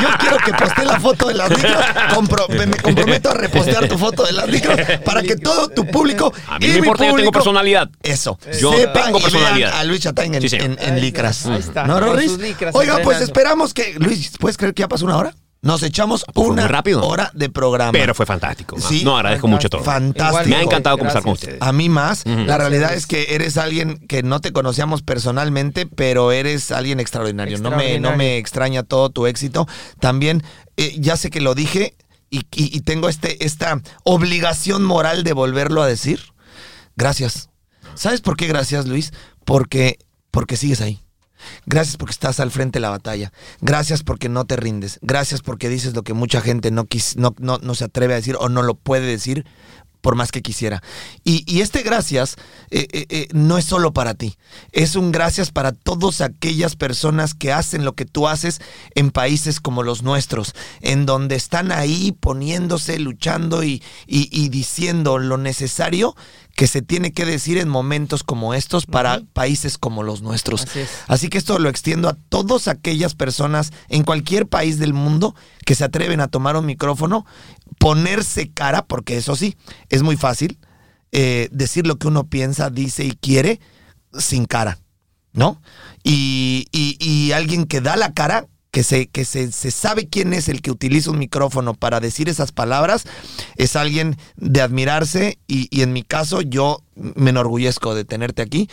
S1: Yo quiero que postee la foto de las licras. Compro- me, me comprometo a repostear tu foto de las licras (laughs) para que todo tu público.
S3: A mí no importa, yo tengo
S1: público-
S3: personalidad.
S1: Eso.
S3: Yo
S1: sepa
S3: tengo
S1: y
S3: personalidad.
S1: vean a Luis Chatán en,
S3: Sí,
S1: en- licras.
S2: está, ahí está,
S1: ¿No, Rorris? Oiga, pues esperamos que. Luis, ¿puedes creer que ya pasó una hora? Nos echamos una
S3: rápido.
S1: hora de programa.
S3: Pero fue fantástico.
S1: Sí.
S3: no, agradezco mucho todo.
S1: Fantástico.
S3: Me ha encantado conversar con ustedes.
S1: A mí más. La realidad es que eres alguien que no te conocíamos personalmente, pero eres alguien extraordinario. No, me, no me extraña todo tu éxito. También, eh, ya sé que lo dije y, tengo este, esta obligación moral de volverlo a decir. Gracias. ¿Sabes por qué gracias, Luis? Porque, porque sigues ahí. Gracias porque estás al frente de la batalla. Gracias porque no te rindes. Gracias porque dices lo que mucha gente no, quis- no, no, no se atreve a decir o no lo puede decir por más que quisiera. Y, y este gracias eh, eh, eh, no es solo para ti. Es un gracias para todas aquellas personas que hacen lo que tú haces en países como los nuestros, en donde están ahí poniéndose, luchando y, y- y diciendo lo necesario que se tiene que decir en momentos como estos para países como los nuestros.
S2: Así es.
S1: Así que esto lo extiendo a todas aquellas personas en cualquier país del mundo que se atreven a tomar un micrófono, ponerse cara, porque eso sí, es muy fácil, eh, decir lo que uno piensa, dice y quiere sin cara, ¿no? Y, y- y alguien que da la cara, que, se, que se, se sabe quién es el que utiliza un micrófono para decir esas palabras, es alguien de admirarse y, y en mi caso yo me enorgullezco de tenerte aquí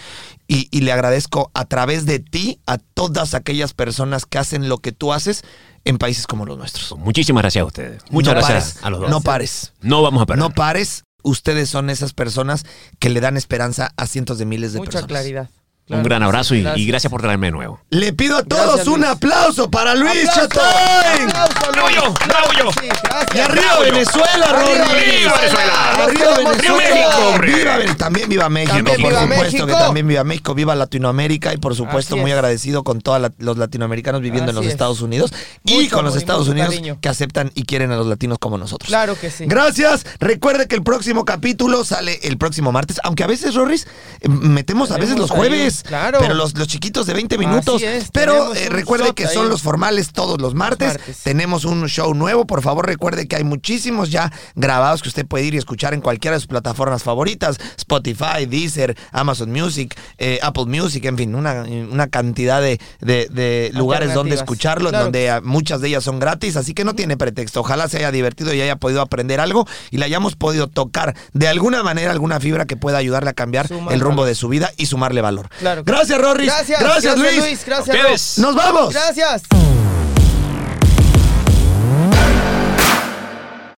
S1: y, y le agradezco a través de ti a todas aquellas personas que hacen lo que tú haces en países como los nuestros.
S3: Muchísimas gracias a ustedes. Muchas
S1: No
S3: gracias
S1: pares,
S3: a los dos.
S1: No pares.
S3: No vamos a perder.
S1: No pares. Ustedes son esas personas que le dan esperanza a cientos de miles de
S2: Mucha
S1: personas.
S2: claridad.
S3: Un gran abrazo y, y gracias por traerme de nuevo.
S1: Le pido a todos
S2: Gracias,
S1: un
S2: Luis.
S1: aplauso para Luis.
S2: ¡Aplauso,
S3: ¡Bravo yo! ¡Bravo yo!
S2: Sí.
S1: Y arriba. Venezuela,
S2: Arriba.
S3: Venezuela.
S1: Arriba Venezuela.
S3: México.
S1: Viva Ven- también viva México,
S2: También
S1: por
S2: viva
S1: supuesto
S2: México.
S1: que también viva México, viva Latinoamérica y por supuesto
S2: Así
S1: muy
S2: es.
S1: agradecido con todos los latinoamericanos viviendo en los
S2: es.
S1: Estados Unidos y con los Estados Unidos
S2: cariño.
S1: que aceptan y quieren a los latinos como nosotros.
S2: Claro que sí.
S1: Gracias. Recuerde que el próximo capítulo sale el próximo martes, aunque a veces, Rorris, metemos a veces los jueves.
S2: Claro.
S1: Pero los, los chiquitos de 20 minutos.
S2: es,
S1: pero eh, recuerde que
S2: ahí.
S1: son los formales todos los martes.
S2: martes.
S1: Tenemos un show nuevo. Por favor, recuerde que hay muchísimos ya grabados que usted puede ir y escuchar en cualquiera de sus plataformas favoritas: Spotify, Deezer, Amazon Music, eh, Apple Music, en fin, una, una cantidad de, de- de lugares donde
S2: Alternativas.
S1: escucharlo,
S2: Claro.
S1: donde ah, muchas de ellas son gratis, así que no tiene pretexto. Ojalá se haya divertido y haya podido aprender algo y le hayamos podido tocar de alguna manera alguna fibra que pueda ayudarle a cambiar el rumbo de su vida y sumarle valor.
S2: Claro.
S1: Gracias, Rorris.
S2: Gracias,
S1: Gracias, Luis.
S2: Luis. Gracias.
S1: Nos vamos.
S2: Gracias.